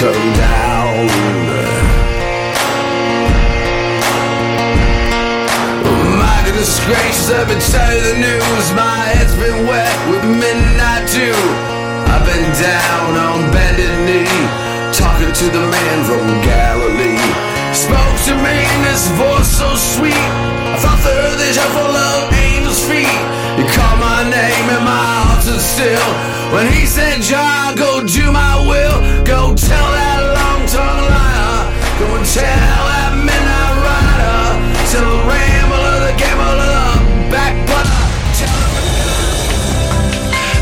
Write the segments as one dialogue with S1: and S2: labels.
S1: come down. My gracious, I've been telling the news. My head's been wet with midnight dew. I've been down on bended knee, talking to the man from Galilee. Spoke to me in this voice so sweet. I thought the earth is full of angels' feet. He called my name and my still. When he said, John, go do my will. Go tell that long-tongued liar. Go and tell that midnight rider. Tell the rambler, the gambler, the backbiter.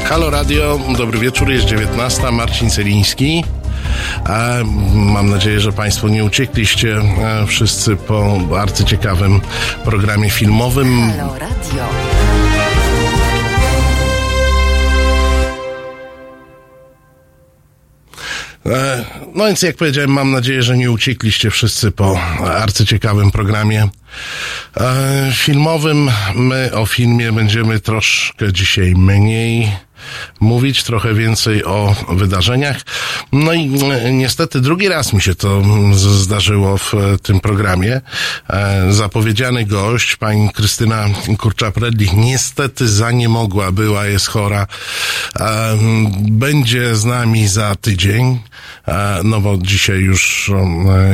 S2: Halo Radio, dobry wieczór, jest 19, Marcin Celiński. Mam nadzieję, że Państwo nie uciekliście e, wszyscy po arcyciekawym programie filmowym.
S3: Halo Radio.
S2: No więc jak powiedziałem, mam nadzieję, że nie uciekliście wszyscy po arcyciekawym programie e, filmowym. My o filmie będziemy troszkę dzisiaj mniej mówić, trochę więcej o wydarzeniach. No i e, niestety drugi raz mi się to zdarzyło w e, tym programie. E, Zapowiedziany gość, pani Krystyna Kurczap-Redlich, niestety zaniemogła, była, jest chora. Będzie z nami za tydzień, no bo dzisiaj już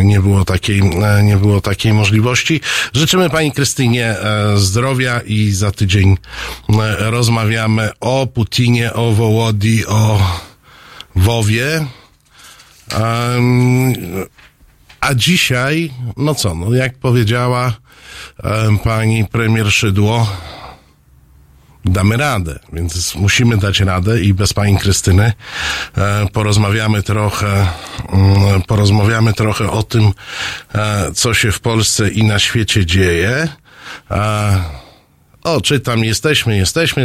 S2: nie było takiej, nie było takiej możliwości. Życzymy pani Krystynie zdrowia i za tydzień rozmawiamy o Putinie, o Wołodii, o Wowie. Em, a dzisiaj, no co, no jak powiedziała em, pani premier Szydło, damy radę, więc musimy dać radę i bez pani Krystyny e, porozmawiamy trochę, mm, porozmawiamy trochę o tym, e, co się w Polsce i na świecie dzieje. E, o, czytam, jesteśmy, jesteśmy,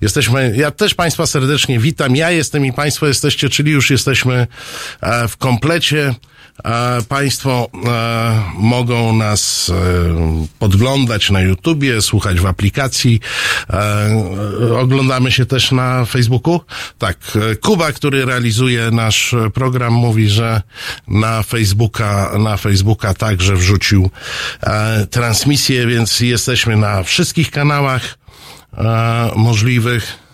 S2: jesteśmy. Ja też Państwa serdecznie witam. Ja jestem i Państwo jesteście, czyli już jesteśmy e, w komplecie. E, Państwo e, mogą nas e, podglądać na YouTubie, słuchać w aplikacji. Oglądamy się też na Facebooku. Tak, Kuba, który realizuje nasz program, mówi, że na Facebooka, na Facebooka także wrzucił transmisję, więc jesteśmy na wszystkich kanałach możliwych.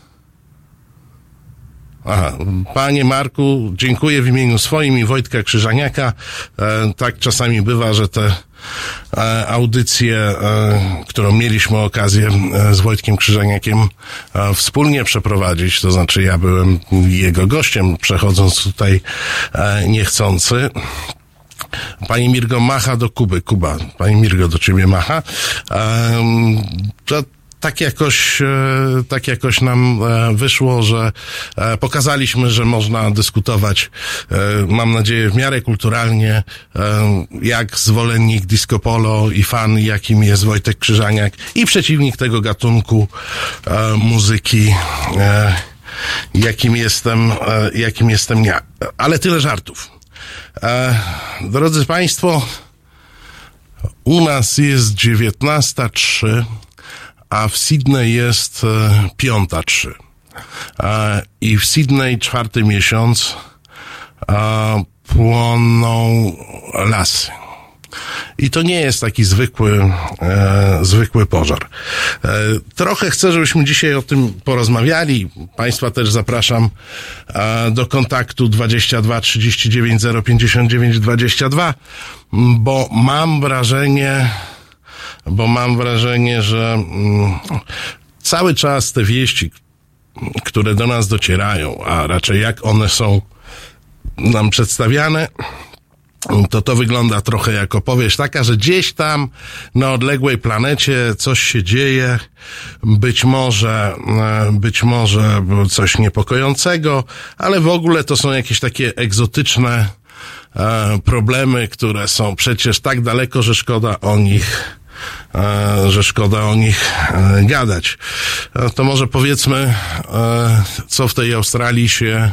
S2: Aha. Panie Marku, dziękuję w imieniu swoim i Wojtka Krzyżaniaka. E, tak czasami bywa, że te e, audycje, e, którą mieliśmy okazję e, z Wojtkiem Krzyżaniakiem e, wspólnie przeprowadzić, to znaczy ja byłem jego gościem, przechodząc tutaj e, niechcący. Pani Mirgo macha do Kuby. Kuba, pani Mirgo do ciebie macha. To tak jakoś, e, tak jakoś nam e, wyszło, że e, pokazaliśmy, że można dyskutować, mam nadzieję, w miarę kulturalnie, jak zwolennik disco polo i fan, jakim jest Wojtek Krzyżaniak i przeciwnik tego gatunku muzyki, jakim jestem, jakim jestem ja. Ale tyle żartów. Drodzy Państwo, u nas jest 19.03, a w Sydney jest e, 5.03. E, I w Sydney czwarty miesiąc e, płoną lasy. I to nie jest taki zwykły, e, zwykły pożar. E, trochę chcę, żebyśmy dzisiaj o tym porozmawiali. Państwa też zapraszam e, do kontaktu 22 39 059 22, bo mam wrażenie, bo mam wrażenie, że mm, cały czas te wieści, które do nas docierają, a raczej jak one są nam przedstawiane, to to wygląda trochę jak opowieść taka, że gdzieś tam na odległej planecie coś się dzieje, być może, e, być może coś niepokojącego, ale w ogóle to są jakieś takie egzotyczne e, problemy, które są przecież tak daleko, że szkoda o nich że szkoda o nich e, gadać. E, To może powiedzmy, e, co w tej Australii się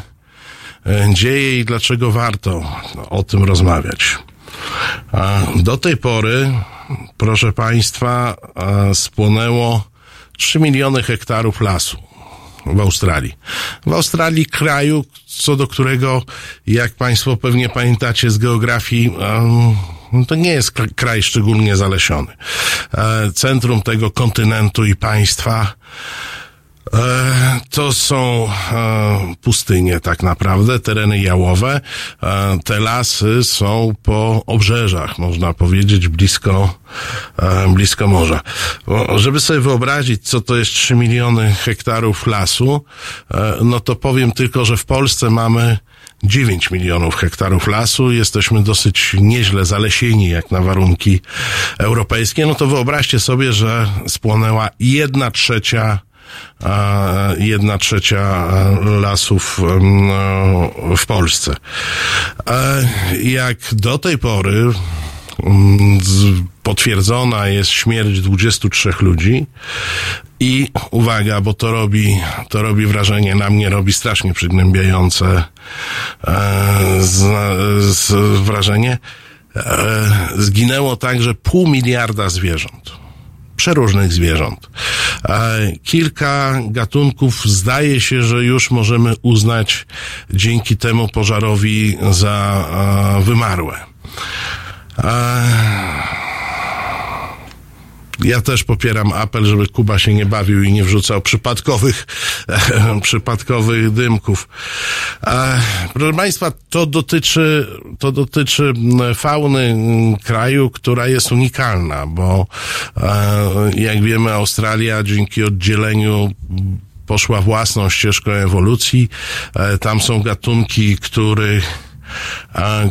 S2: e, dzieje i dlaczego warto o tym rozmawiać. Do tej pory, proszę Państwa, e, spłonęło 3 miliony hektarów lasu. w Australii. W Australii kraju, co do którego, jak Państwo pewnie pamiętacie z geografii, um, to nie jest kraj szczególnie zalesiony. E, centrum tego kontynentu i państwa E, to są e, pustynie tak naprawdę, tereny jałowe. Te lasy są po obrzeżach, można powiedzieć, blisko, blisko morza. Żeby sobie wyobrazić, co to jest 3 miliony hektarów lasu, no to powiem tylko, że w Polsce mamy 9 milionów hektarów lasu, jesteśmy dosyć nieźle zalesieni jak na warunki europejskie, no to wyobraźcie sobie, że spłonęła jedna trzecia jedna trzecia lasów w Polsce. Jak do tej pory potwierdzona jest śmierć 23 ludzi i uwaga, bo to robi, to robi wrażenie, na mnie robi strasznie przygnębiające z, z wrażenie. Zginęło także pół miliarda zwierząt przeróżnych zwierząt. Kilka gatunków zdaje się, że już możemy uznać dzięki temu pożarowi za wymarłe. Ja też popieram apel, żeby Kuba się nie bawił i nie wrzucał przypadkowych, przypadkowych dymków. Proszę Państwa, to dotyczy, to dotyczy fauny kraju, która jest unikalna, bo jak wiemy, Australia dzięki oddzieleniu poszła własną ścieżką ewolucji. Tam są gatunki, których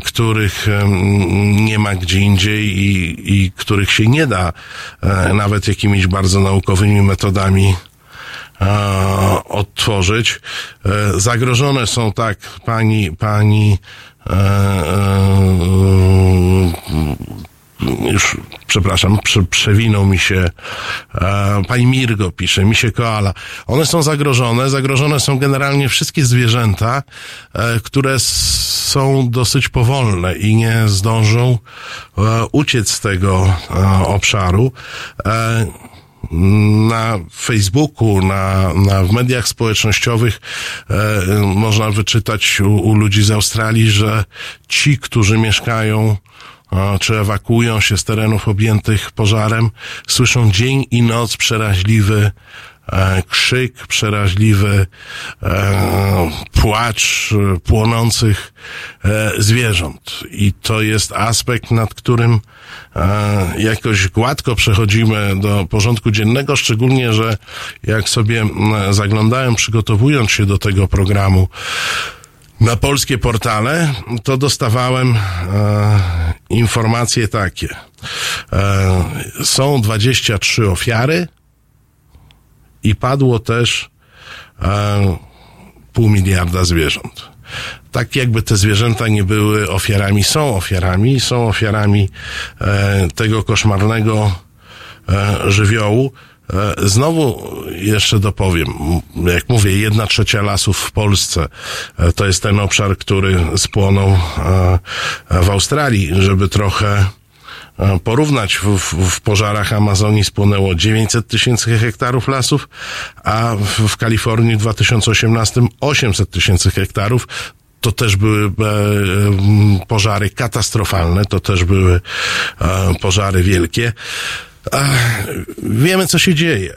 S2: których nie ma gdzie indziej i, i których się nie da e, nawet jakimiś bardzo naukowymi metodami odtworzyć. E, zagrożone są tak pani, pani e, już przepraszam, prze, przewinął mi się, e, pani Mirgo pisze, mi się koala. One są zagrożone, zagrożone są generalnie wszystkie zwierzęta, e, które są dosyć powolne i nie zdążą e, uciec z tego e, obszaru. E, na Facebooku, na, na w mediach społecznościowych e, można wyczytać u, u ludzi z Australii, że ci, którzy mieszkają czy ewakuują się z terenów objętych pożarem, słyszą dzień i noc przeraźliwy e, krzyk, przeraźliwy e, płacz płonących e, zwierząt. I to jest aspekt, nad którym jakoś gładko przechodzimy do porządku dziennego, szczególnie, że jak sobie zaglądałem, przygotowując się do tego programu, na polskie portale, to dostawałem e, informacje takie. E, są 23 ofiary i padło też e, pół miliarda zwierząt. Tak jakby te zwierzęta nie były ofiarami, są ofiarami, są ofiarami e, tego koszmarnego e, żywiołu. E, znowu jeszcze dopowiem, jak mówię, jedna trzecia lasów w Polsce e, to jest ten obszar, który spłonął e, w Australii, żeby trochę porównać, w, w, pożarach Amazonii spłonęło 900 tysięcy hektarów lasów, a w, w Kalifornii w 2018 800 tysięcy hektarów. To też były pożary katastrofalne, to też były pożary wielkie. Wiemy, co się dzieje.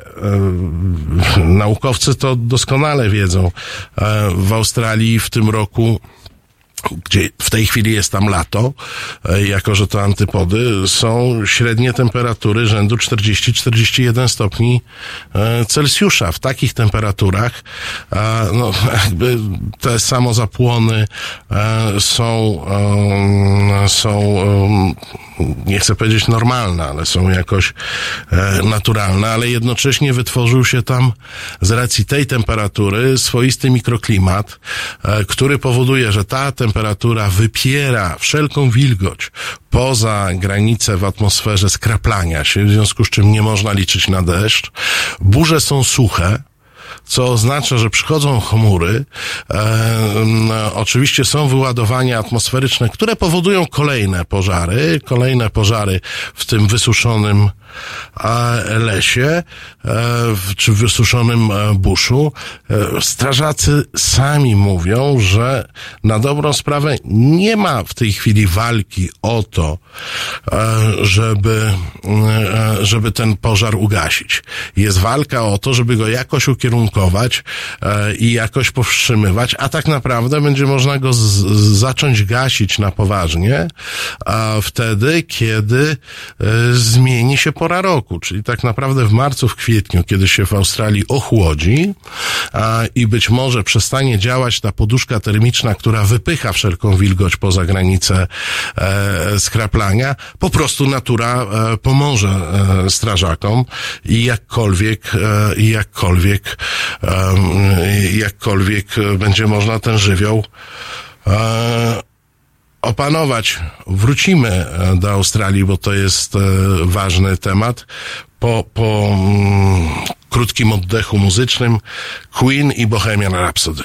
S2: Naukowcy to doskonale wiedzą. W Australii w tym roku gdzie w tej chwili jest tam lato, e, jako że to antypody, są średnie temperatury rzędu 40-41 stopni e, Celsjusza. W takich temperaturach no, jakby te samozapłony e, są, są nie chcę powiedzieć normalne, ale są jakoś naturalne, ale jednocześnie wytworzył się tam z racji tej temperatury swoisty mikroklimat, który powoduje, że ta temperatura wypiera wszelką wilgoć poza granicę w atmosferze skraplania się, w związku z czym nie można liczyć na deszcz. Burze są suche, co oznacza, że przychodzą chmury. E, oczywiście są wyładowania atmosferyczne, które powodują kolejne pożary, kolejne pożary w tym wysuszonym lesie, czy w wysuszonym buszu. Strażacy sami mówią, że na dobrą sprawę nie ma w tej chwili walki o to, żeby, żeby ten pożar ugasić. Jest walka o to, żeby go jakoś ukierunkować i jakoś powstrzymywać, a tak naprawdę będzie można go zacząć gasić na poważnie, a wtedy, kiedy zmieni się pora roku, czyli tak naprawdę w marcu, w kwietniu, kiedy się w Australii ochłodzi a, i być może przestanie działać ta poduszka termiczna, która wypycha wszelką wilgoć poza granicę e, skraplania, po prostu natura e, pomoże e, strażakom i jakkolwiek, e, jakkolwiek, e, jakkolwiek będzie można ten żywioł e, opanować. Wrócimy e, do Australii, bo to jest e, ważny temat. Po, po mm, krótkim oddechu muzycznym Queen i Bohemian Rhapsody.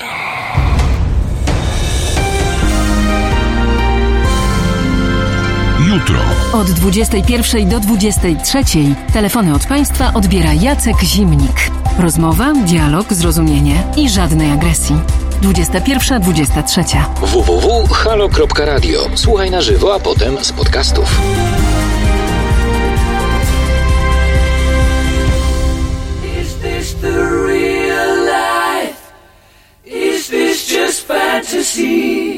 S3: Jutro. Od 21 do 23 telefony od Państwa odbiera Jacek Zimnik. Rozmowa, dialog, zrozumienie i żadnej agresji. 21-23.
S4: www.halo.radio. Słuchaj na żywo, a potem z podcastów. Is this the real life? Is this just fantasy?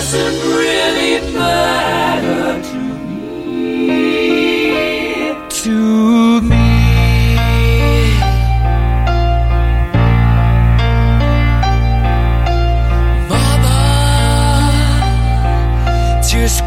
S4: doesn't really matter to me to me. Mama just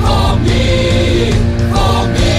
S4: For me. For me.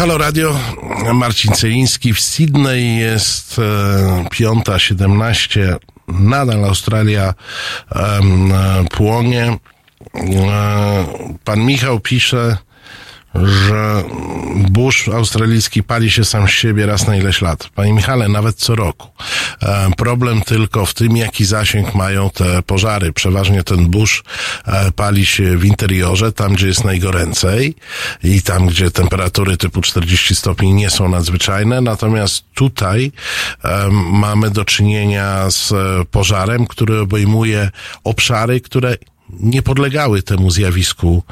S5: Halo Radio,
S2: Marcin Celiński w Sydney jest e, piąta, 17. Nadal Australia e, płonie. E, pan Michał pisze, że burz australijski pali się sam z siebie raz na ileś lat. Panie Michale, nawet co roku. E, problem tylko w tym, jaki zasięg mają te pożary. Przeważnie ten burz e, pali się w interiorze, tam gdzie jest najgoręcej i tam, gdzie temperatury typu 40 stopni nie są nadzwyczajne. Natomiast tutaj e, mamy do czynienia z pożarem, który obejmuje obszary, które nie podlegały temu zjawisku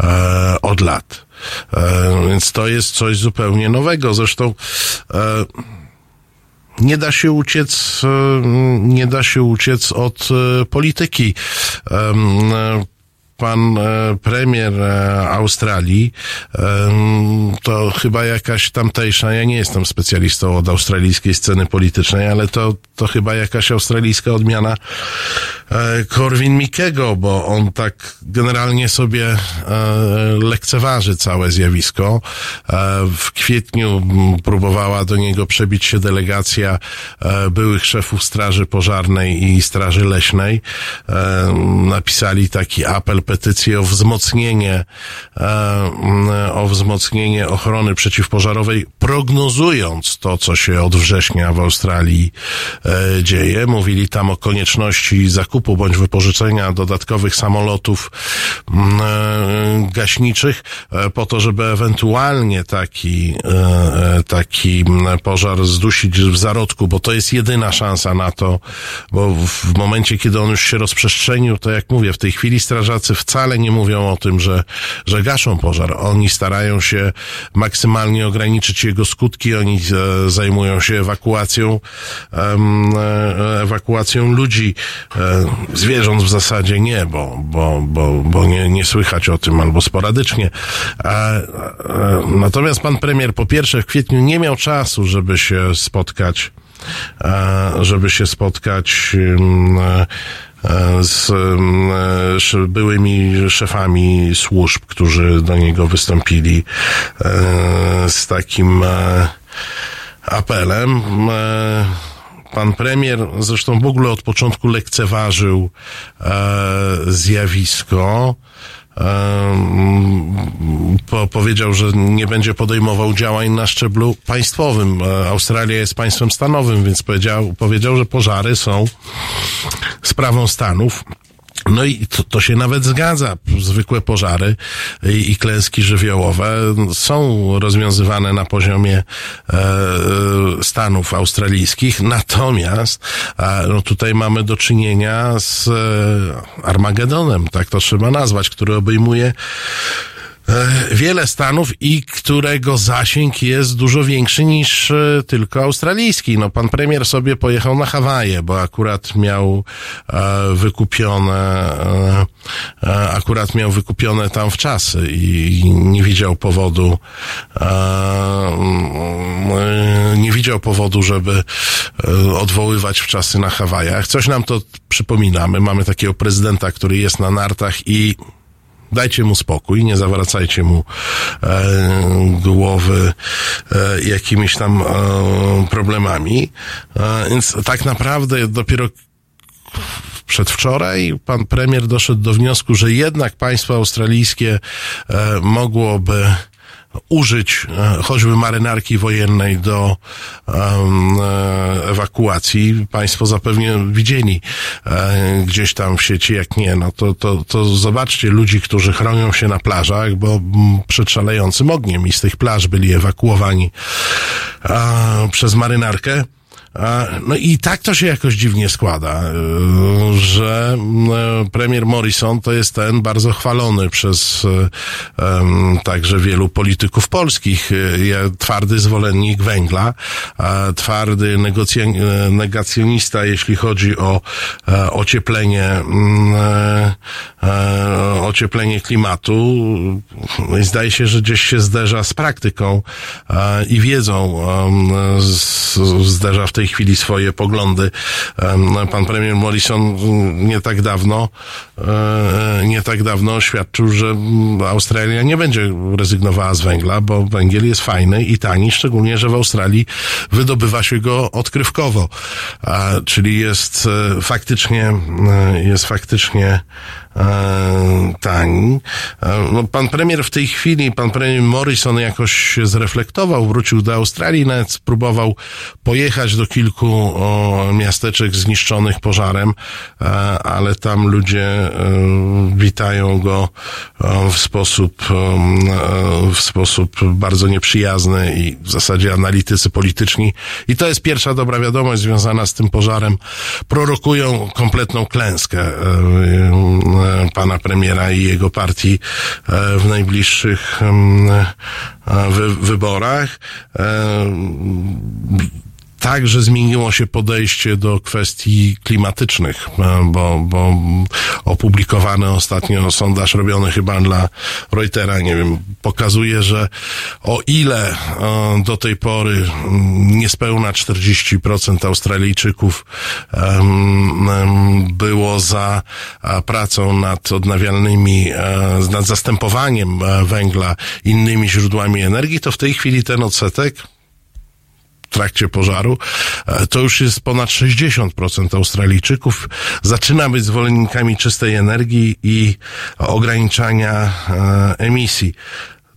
S2: e, od lat. E, więc to jest coś zupełnie nowego. Zresztą e, nie da się uciec, e, nie da się uciec od e, polityki. E, Pan e, premier e, Australii to chyba jakaś tamtejsza, ja nie jestem specjalistą od australijskiej sceny politycznej, ale to, to chyba jakaś australijska odmiana e, Korwin Mikkego, bo on tak generalnie sobie e, lekceważy całe zjawisko. E, w kwietniu próbowała do niego przebić się delegacja e, byłych szefów Straży Pożarnej i Straży Leśnej. E, napisali taki apel, petycję o wzmocnienie, e, o wzmocnienie ochrony przeciwpożarowej, prognozując to, co się od września w Australii e, dzieje. Mówili tam o konieczności zakupu bądź wypożyczenia dodatkowych samolotów m, e, gaśniczych po to, żeby ewentualnie taki, taki m, pożar zdusić w zarodku, bo to jest jedyna szansa na to, bo w momencie, kiedy on już się rozprzestrzenił, to jak mówię, w tej chwili strażacy wcale nie mówią o tym, że, że gaszą pożar. Oni starają się maksymalnie ograniczyć jego skutki, oni e, zajmują się ewakuacją, e, ewakuacją ludzi, e, zwierząt w zasadzie nie, bo, bo, bo, bo nie, nie słychać o tym albo sporadycznie. Natomiast pan premier po pierwsze w kwietniu nie miał czasu, żeby się spotkać żeby się spotkać z e, byłymi szefami służb, którzy do niego wystąpili e, z takim e, apelem. Pan premier zresztą w ogóle od początku lekceważył zjawisko. Po, powiedział, że nie będzie podejmował działań na szczeblu państwowym. E, Australia jest państwem stanowym, więc powiedział, powiedział, że pożary są sprawą Stanów. No i to, to się nawet zgadza. Zwykłe pożary i, i klęski żywiołowe są rozwiązywane na poziomie e, Stanów australijskich. Natomiast e, no tutaj mamy do czynienia z e, Armagedonem, tak to trzeba nazwać, który obejmuje wiele stanów i którego zasięg jest dużo większy niż e, tylko australijski. No, pan premier sobie pojechał na Hawaje, bo akurat miał e, wykupione, e, e, akurat miał wykupione tam w czasy i nie widział powodu, e, nie widział powodu, żeby e, odwoływać w czasy na Hawajach. Coś nam to przypominamy. Mamy takiego prezydenta, który jest na nartach i Dajcie mu spokój, nie zawracajcie mu e, głowy e, jakimiś tam e, problemami. E, więc tak naprawdę dopiero przedwczoraj pan premier doszedł do wniosku, że jednak państwo australijskie e, mogłoby użyć e, choćby marynarki wojennej do e, ewakuacji. Państwo zapewne widzieli e, gdzieś tam w sieci, jak nie, no to, to, to zobaczcie ludzi, którzy chronią się na plażach, bo mm, przed szalejącym ogniem i z tych plaż byli ewakuowani przez marynarkę. No i tak to się jakoś dziwnie składa, y, że y, premier Morrison to jest ten bardzo chwalony przez em, także wielu polityków polskich, twardy zwolennik węgla, twardy negacjonista, jeśli chodzi o e, ocieplenie, mm, e, e, ocieplenie klimatu. No i zdaje się, że gdzieś się zderza z praktyką e, i wiedzą, zderza w tej chwili swoje poglądy. Em, Pan premier Morrison mm, nie tak dawno, e, nie tak dawno oświadczył, że mm, Australia nie będzie rezygnowała z węgla, bo węgiel jest fajny i tani, szczególnie, że w Australii wydobywa się go odkrywkowo, czyli jest e, faktycznie, e, jest faktycznie e, tani. E, No, pan premier w tej chwili, pan premier Morrison jakoś się zreflektował, wrócił do Australii, nawet spróbował pojechać do kilku o, miasteczek zniszczonych pożarem, e, ale tam ludzie witają go w sposób, w sposób bardzo nieprzyjazny i w zasadzie analitycy polityczni. I to jest pierwsza dobra wiadomość związana z tym pożarem. Prorokują kompletną klęskę pana premiera i jego partii e, w najbliższych em, e, wy, wyborach. Także zmieniło się podejście do kwestii klimatycznych, e, bo, bo opublikowany ostatnio sondaż robiony chyba dla Reutera, nie wiem, pokazuje, że o ile e, do tej pory mm, niespełna 40% Australijczyków było za e, pracą nad odnawialnymi, nad zastępowaniem węgla innymi źródłami energii, to w tej chwili ten odsetek trakcie pożaru, e, to już jest ponad 60% Australijczyków. Zaczyna być zwolennikami czystej energii i ograniczania e, emisji.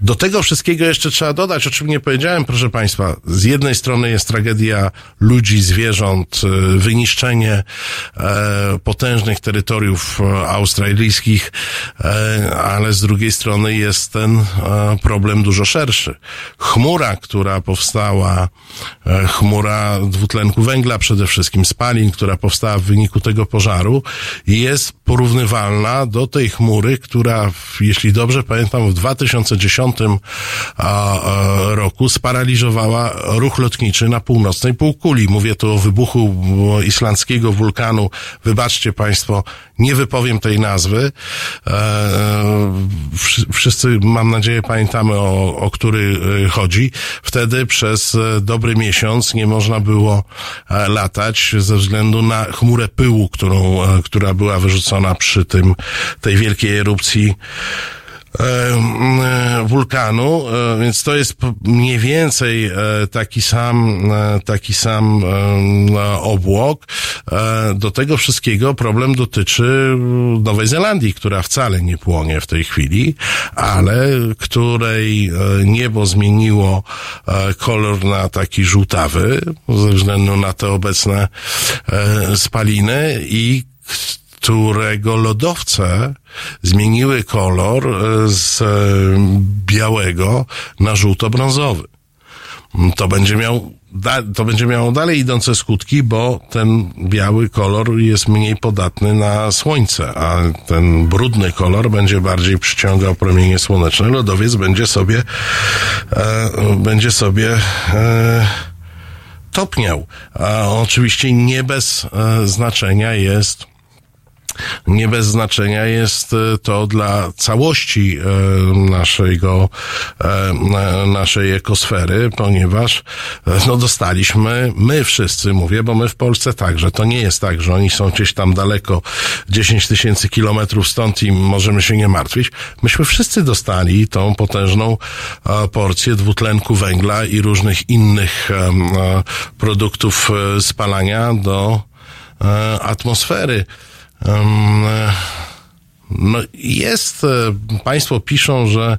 S2: Do tego wszystkiego jeszcze trzeba dodać, o czym nie powiedziałem, proszę Państwa. Z jednej strony jest tragedia ludzi, zwierząt, e, wyniszczenie e, potężnych terytoriów e, australijskich, e, ale z drugiej strony jest ten problem dużo szerszy. Chmura, która powstała, chmura dwutlenku węgla przede wszystkim, spalin, która powstała w wyniku tego pożaru, jest porównywalna do tej chmury, która, jeśli dobrze pamiętam, w 2010 a, a, roku sparaliżowała ruch lotniczy na północnej półkuli. Mówię tu o wybuchu e, islandzkiego wulkanu. Wybaczcie Państwo, nie wypowiem tej nazwy. E, e, wszy- wszyscy, mam nadzieję, pamiętamy, o, o który e, chodzi. Wtedy przez e, dobry miesiąc nie można było e, latać ze względu na chmurę pyłu, którą, e, która była wyrzucona przy tym, tej wielkiej erupcji e, e, wulkanu, e, więc to jest mniej więcej e, taki sam, e, taki sam e, obłok. E, Do tego wszystkiego problem dotyczy Nowej Zelandii, która wcale nie płonie w tej chwili, ale której e, niebo zmieniło e, kolor na taki żółtawy ze względu na te obecne e, spaliny i którego lodowce zmieniły kolor e, z e, białego na żółto-brązowy. To będzie miał, to będzie miało dalej idące skutki, bo ten biały kolor jest mniej podatny na słońce, a ten brudny kolor będzie bardziej przyciągał promienie słoneczne. Lodowiec będzie sobie, e, będzie sobie, e, topniał. A oczywiście nie bez e, znaczenia jest nie bez znaczenia jest e, to dla całości e, naszego, e, na- naszej ekosfery, ponieważ no dostaliśmy, my wszyscy mówię, bo my w Polsce także, to nie jest tak, że oni są gdzieś tam daleko, 10 tysięcy kilometrów stąd i możemy się nie martwić. Myśmy wszyscy dostali tą potężną porcję dwutlenku węgla i różnych innych produktów spalania do atmosfery. E, no jest, e, państwo piszą, że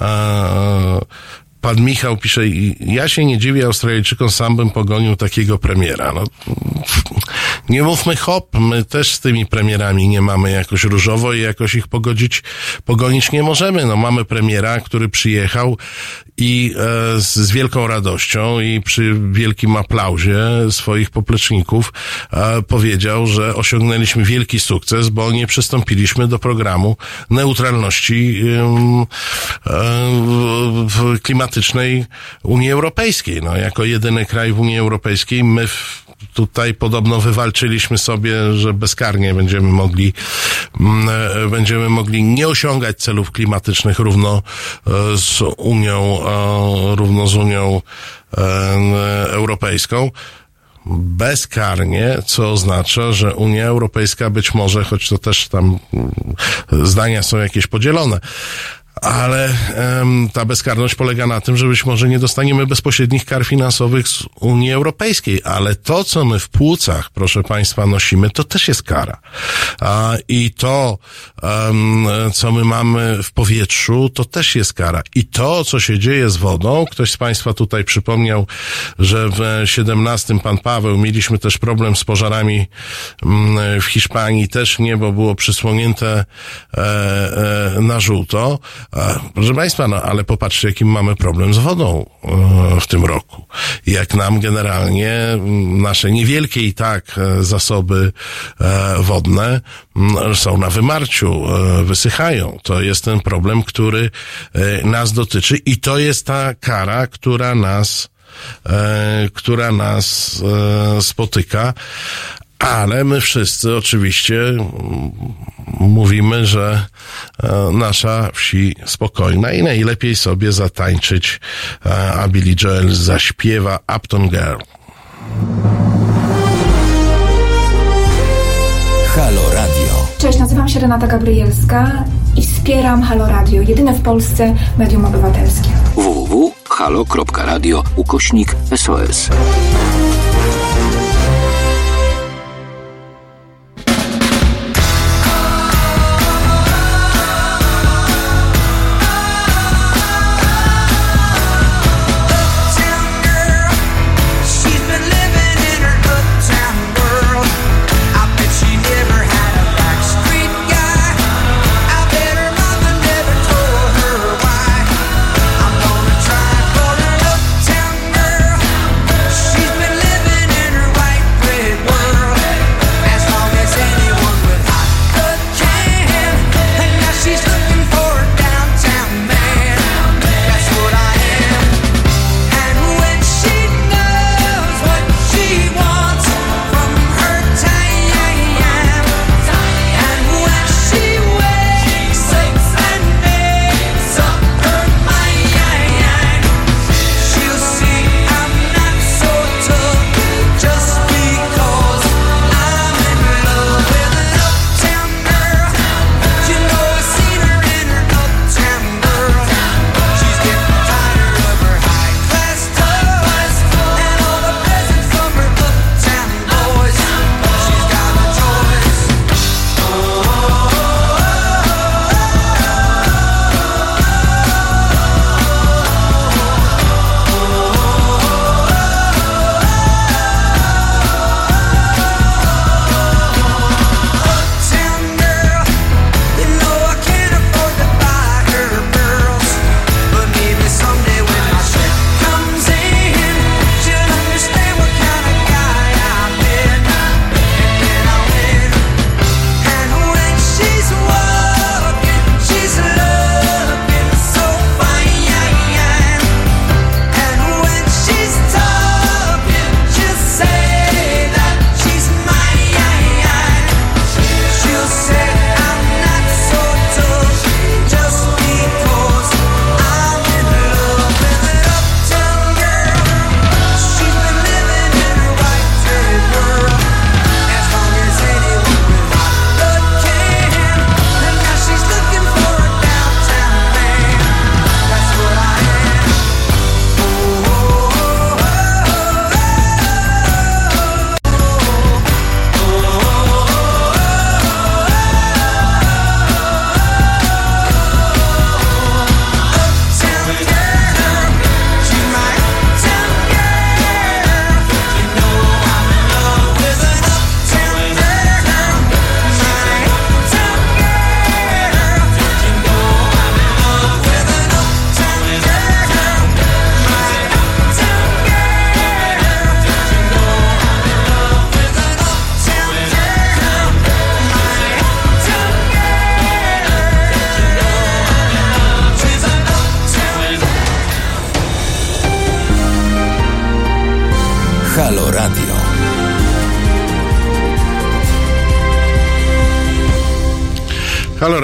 S2: e, pan Michał pisze, "I ja się nie dziwię Australijczykom, sam bym pogonił takiego premiera. No, nie mówmy hop, my też z tymi premierami nie mamy jakoś różowo i jakoś ich pogodzić, pogonić nie możemy. No mamy premiera, który przyjechał i e, z, z wielką radością i przy wielkim aplauzie swoich popleczników e, powiedział, że osiągnęliśmy wielki sukces, bo nie przystąpiliśmy do programu neutralności e, klimatycznej Unii Europejskiej. No, jako jedyny kraj w Unii Europejskiej my w, tutaj podobno wywalczyliśmy sobie, że bezkarnie będziemy mogli, mm, e, będziemy mogli nie osiągać celów klimatycznych równo e, z Unią, e, równo z Unią Europejską. Bezkarnie, co oznacza, że Unia Europejska być może, choć to też tam mm, zdania są jakieś podzielone, ale em, ta bezkarność polega na tym, że być może nie dostaniemy bezpośrednich kar finansowych z Unii Europejskiej, ale to, co my w płucach, proszę Państwa, nosimy, to też jest kara. A, I to, em, co my mamy w powietrzu, to też jest kara. I to, co się dzieje z wodą, ktoś z Państwa tutaj przypomniał, że w 17 pan Paweł mieliśmy też problem z pożarami mm, w Hiszpanii, też niebo było przysłonięte e, e, na żółto. Proszę Państwa, no ale popatrzcie, jakim mamy problem z wodą e, w tym roku. Jak nam generalnie mm, nasze niewielkie i tak e, zasoby e, wodne mm, są na wymarciu, wysychają. To jest ten problem, który nas dotyczy i to jest ta kara, która nas która nas spotyka, ale my wszyscy oczywiście mm, mówimy, że e, nasza wsi spokojna i najlepiej sobie zatańczyć, e, a Billy Joel zaśpiewa Upton Girl.
S6: Halo Radio.
S7: Cześć, nazywam się Renata Gabrielska i wspieram Halo Radio, jedyne w Polsce medium obywatelskie.
S8: www.halo.radio ukośnik SOS.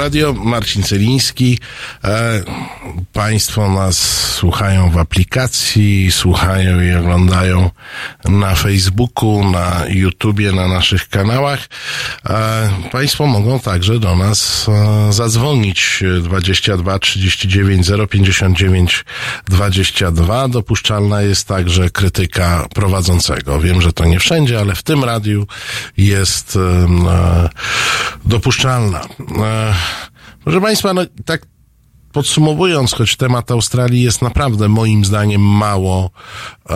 S2: Radio, Marcin Celiński. E, państwo nas słuchają w aplikacji, słuchają i oglądają na Facebooku, na YouTubie, na naszych kanałach. E, państwo mogą także do nas e, zadzwonić 22 39 059 22. Dopuszczalna jest także krytyka prowadzącego. Wiem, że to nie wszędzie, ale w tym radiu jest e, dopuszczalna. E, proszę Państwa, no tak podsumowując, choć temat Australii jest naprawdę moim zdaniem mało e,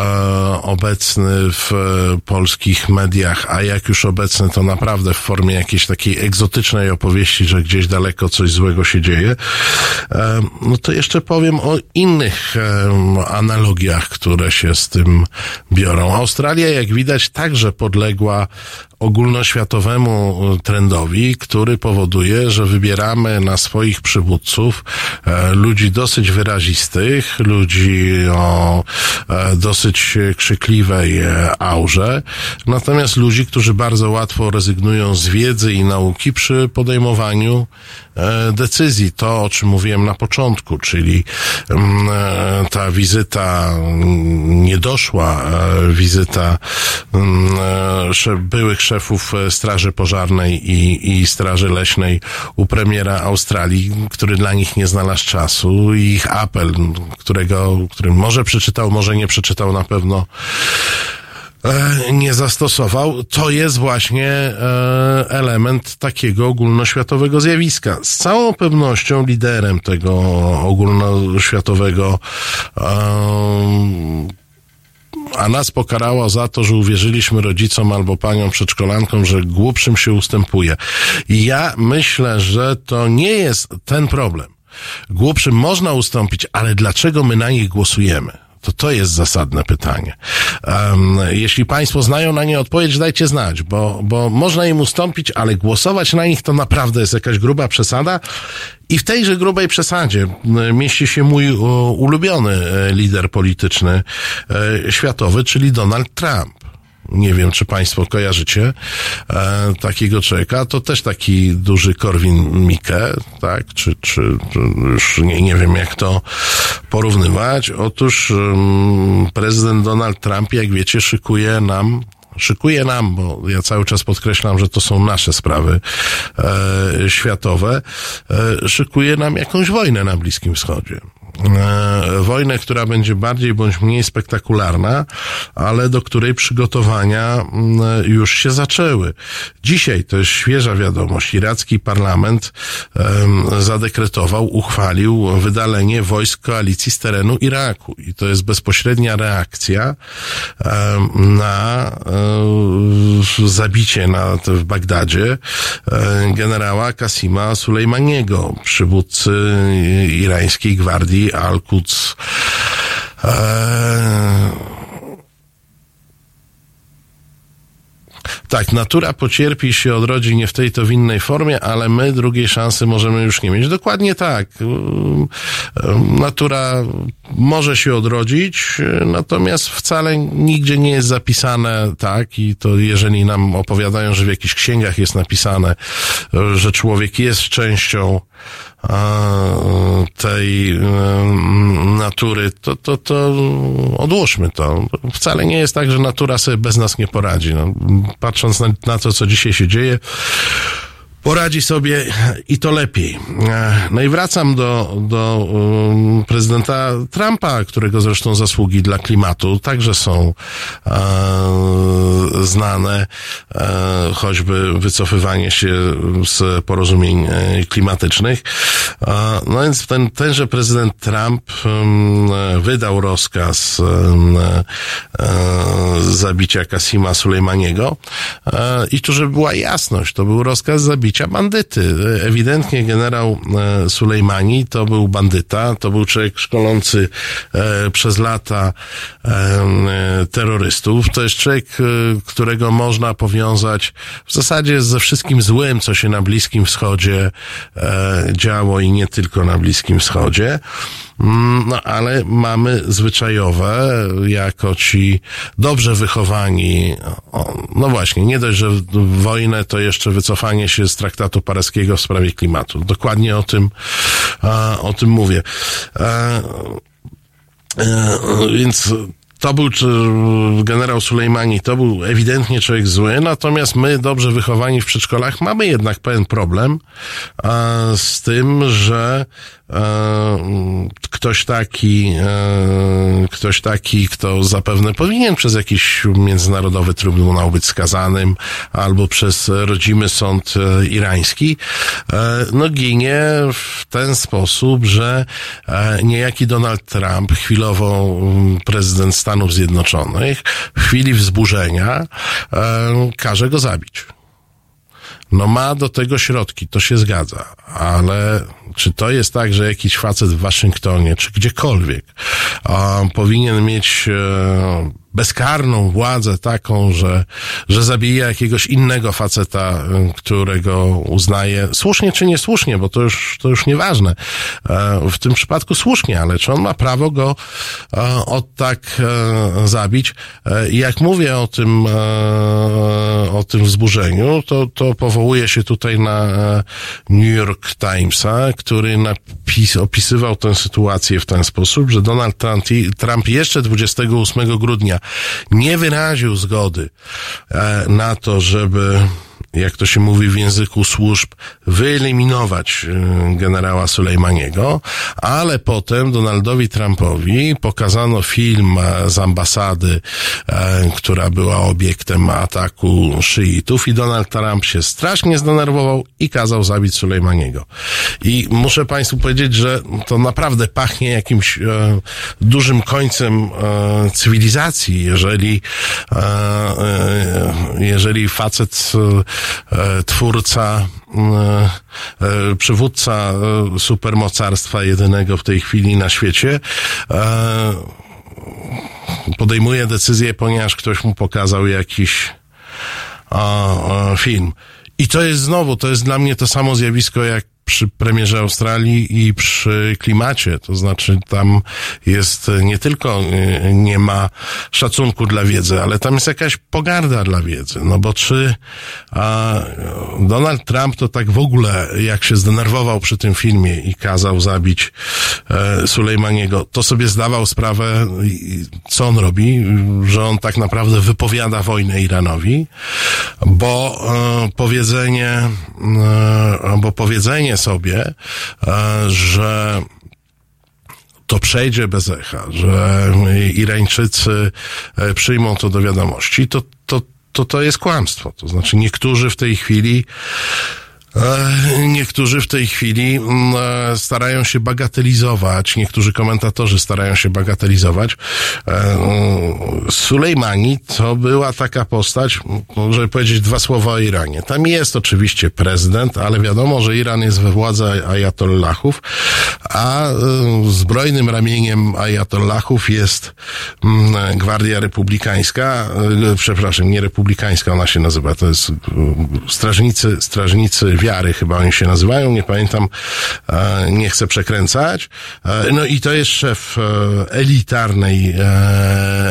S2: obecny w e, polskich mediach, a jak już obecny, to naprawdę w formie jakiejś takiej egzotycznej opowieści, że gdzieś daleko coś złego się dzieje, e, no to jeszcze powiem o innych e, analogiach, które się z tym biorą. Australia, jak widać, także podległa ogólnoświatowemu trendowi, który powoduje, że wybieramy na swoich przywódców e, ludzi dosyć wyrazistych, ludzi o e, dosyć krzykliwej e, aurze, natomiast ludzi, którzy bardzo łatwo rezygnują z wiedzy i nauki przy podejmowaniu e, decyzji. To, o czym mówiłem na początku, czyli mm, e, ta wizyta mm, niedoszła, e, wizyta mm, e, byłych szefów e, Straży Pożarnej i, i Straży Leśnej u premiera Australii, który dla nich nie znalazł czasu i ich apel, którego, który może przeczytał, może nie przeczytał na pewno e, nie zastosował, to jest właśnie e, element takiego ogólnoświatowego zjawiska. Z całą pewnością liderem tego ogólnoświatowego a nas pokarało za to, że uwierzyliśmy rodzicom albo paniom przedszkolankom, że głupszym się ustępuje. I ja myślę, że to nie jest ten problem. Głupszym można ustąpić, ale dlaczego my na nich głosujemy? To to jest zasadne pytanie. Um, jeśli Państwo znają na nie odpowiedź, dajcie znać, bo, bo można im ustąpić, ale głosować na nich to naprawdę jest jakaś gruba przesada. I w tejże grubej przesadzie e, mieści się mój e, ulubiony e, lider polityczny światowy, czyli Donald Trump. Nie wiem, czy Państwo kojarzycie e, takiego człowieka. To też taki duży Korwin Mikke, tak? Czy, czy, już nie, nie wiem, jak to porównywać. Otóż um, prezydent Donald Trump, jak wiecie, szykuje nam szykuje nam, bo ja cały czas podkreślam, że to są nasze sprawy e, światowe, e, szykuje nam jakąś wojnę na Bliskim Wschodzie. E, wojnę, która będzie bardziej bądź mniej spektakularna, ale do której przygotowania mm, już się zaczęły. Dzisiaj to jest świeża wiadomość. Iracki parlament zadekretował, uchwalił wydalenie wojsk koalicji z terenu Iraku. I to jest bezpośrednia reakcja na e, zabicie na, w Bagdadzie e, generała Kasima Sulejmaniego, przywódcy irańskiej gwardii Al-Quds. Eee, Tak, natura pocierpi się odrodzi nie w tej to w innej formie, ale my drugiej szansy możemy już nie mieć. Dokładnie tak. Um, Natura może się odrodzić, natomiast wcale nigdzie nie jest zapisane tak i to jeżeli nam opowiadają, że w jakichś księgach jest napisane, że człowiek jest częścią tej natury, to, to, to odłóżmy to. Wcale nie jest tak, że natura sobie bez nas nie poradzi. No, patrząc na, na to, co dzisiaj się dzieje, poradzi sobie i to lepiej. E, No i wracam do, do um, prezydenta Trumpa, którego zresztą zasługi dla klimatu także są e, znane, e, choćby wycofywanie się z porozumień e, klimatycznych. E, No więc ten, tenże prezydent Trump um, wydał rozkaz um, e, zabicia Kasima Sulejmaniego i tu, żeby była jasność, to był rozkaz zabicia bandyty. Ewidentnie generał e, Sulejmani to był bandyta, to był człowiek szkolący e, przez lata e, terrorystów. To jest człowiek, którego można powiązać w zasadzie ze wszystkim złym, co się na Bliskim Wschodzie działo i nie tylko na Bliskim Wschodzie. Mm, No, ale mamy zwyczajowe, jako ci dobrze wychowani, no właśnie, nie dość, że wojnę, to jeszcze wycofanie się z traktatu paryskiego w sprawie klimatu. Dokładnie o tym, e, o tym mówię. E, E, Więc to był czy, generał Sulejmani, to był ewidentnie człowiek zły, natomiast my, dobrze wychowani w przedszkolach, mamy jednak pewien problem z tym, że e, ktoś taki, e, ktoś taki, kto zapewne powinien przez jakiś międzynarodowy trybunał być skazanym, albo przez rodzimy sąd e, irański, no ginie w ten sposób, że niejaki Donald Trump, chwilowo mm, prezydent Stanów Zjednoczonych, w chwili wzburzenia e, każe go zabić. No ma do tego środki, to się zgadza, ale czy to jest tak, że jakiś facet w Waszyngtonie, czy gdziekolwiek, a, powinien mieć e, bezkarną władzę taką, że, że zabija jakiegoś innego faceta, e, którego uznaje słusznie czy niesłusznie, bo to już, to już nieważne. E, w tym przypadku słusznie, ale czy on ma prawo go e, od tak e, zabić? Jak mówię o tym, o tym wzburzeniu, to, to powołuję się tutaj na New York Timesa, który napis, opisywał tę sytuację w ten sposób, że Donald Trump jeszcze 28 grudnia nie wyraził zgody e, na to, żeby jak to się mówi w języku służb, wyeliminować e, generała Sulejmaniego, ale potem Donaldowi Trumpowi pokazano film z ambasady, e, która była obiektem ataku szyitów i Donald Trump się strasznie zdenerwował i kazał zabić Sulejmaniego. I muszę Państwu powiedzieć, że to naprawdę pachnie jakimś e, dużym końcem e, cywilizacji, jeżeli, jeżeli facet, twórca, e, e, przywódca e, supermocarstwa jedynego w tej chwili na świecie, e, podejmuje decyzję, ponieważ ktoś mu pokazał jakiś film. I to jest znowu, to jest dla mnie to samo zjawisko jak przy premierze Australii i przy klimacie. To znaczy tam jest nie tylko y, nie ma szacunku dla wiedzy, ale tam jest jakaś pogarda dla wiedzy. No bo czy a, Donald Trump to tak w ogóle, jak się zdenerwował przy tym filmie i kazał zabić e, Sulejmaniego, to sobie zdawał sprawę, co on robi, że on tak naprawdę wypowiada wojnę Iranowi, bo e, powiedzenie, e, bo powiedzenie sobie, e, że to przejdzie bez echa, że Irańczycy e, przyjmą to do wiadomości, to, to, to, to jest kłamstwo. To znaczy niektórzy w tej chwili Niektórzy w tej chwili mm, e, starają się bagatelizować, niektórzy komentatorzy starają się bagatelizować. E, mm, Sulejmani to była taka postać, m, żeby powiedzieć dwa słowa o Iranie. Tam jest oczywiście prezydent, ale wiadomo, że Iran jest we władzy ajatollahów, a e, zbrojnym ramieniem ajatollahów jest mm, Gwardia Republikańska, e, przepraszam, nie republikańska ona się nazywa, to jest e, strażnicy, strażnicy wiary chyba oni się nazywają, nie pamiętam, e, nie chcę przekręcać. E, No i to jest szef e, elitarnej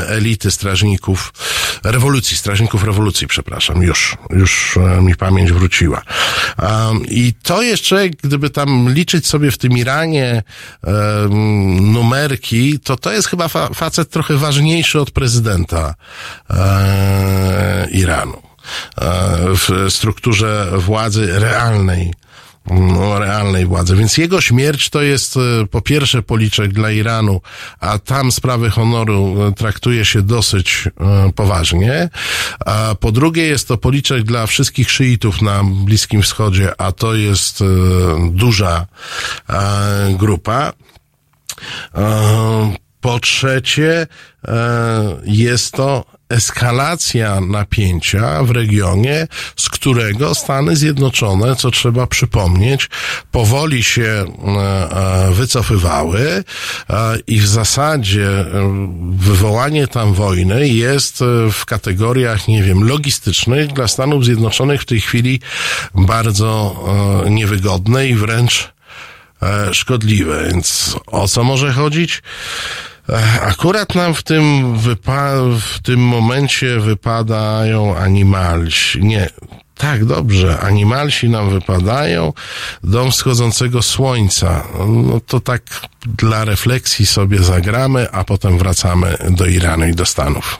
S2: elity strażników rewolucji, strażników rewolucji, przepraszam, już, już mi pamięć wróciła. I to jest człowiek, gdyby tam liczyć sobie w tym Iranie um, numerki, to to jest chyba fa- facet trochę ważniejszy od prezydenta Iranu w strukturze władzy realnej no, realnej władzy. Więc jego śmierć to jest e, po pierwsze policzek dla Iranu, a tam sprawy honoru e, traktuje się dosyć e, poważnie. A po drugie jest to policzek dla wszystkich szyitów na Bliskim Wschodzie, a to jest e, duża e, grupa. E, Po trzecie, e, jest to eskalacja napięcia w regionie, z którego Stany Zjednoczone, co trzeba przypomnieć, powoli się e, e, wycofywały e, i w zasadzie wywołanie tam wojny jest w kategoriach, nie wiem, logistycznych dla Stanów Zjednoczonych w tej chwili bardzo niewygodne i wręcz szkodliwe. Więc o co może chodzić? Akurat nam w tym, wypa- w tym momencie wypadają animalsi. Nie, tak, dobrze. Animalsi nam wypadają. Dom wschodzącego słońca. No to tak dla refleksji sobie zagramy, a potem wracamy do Iranu i do Stanów.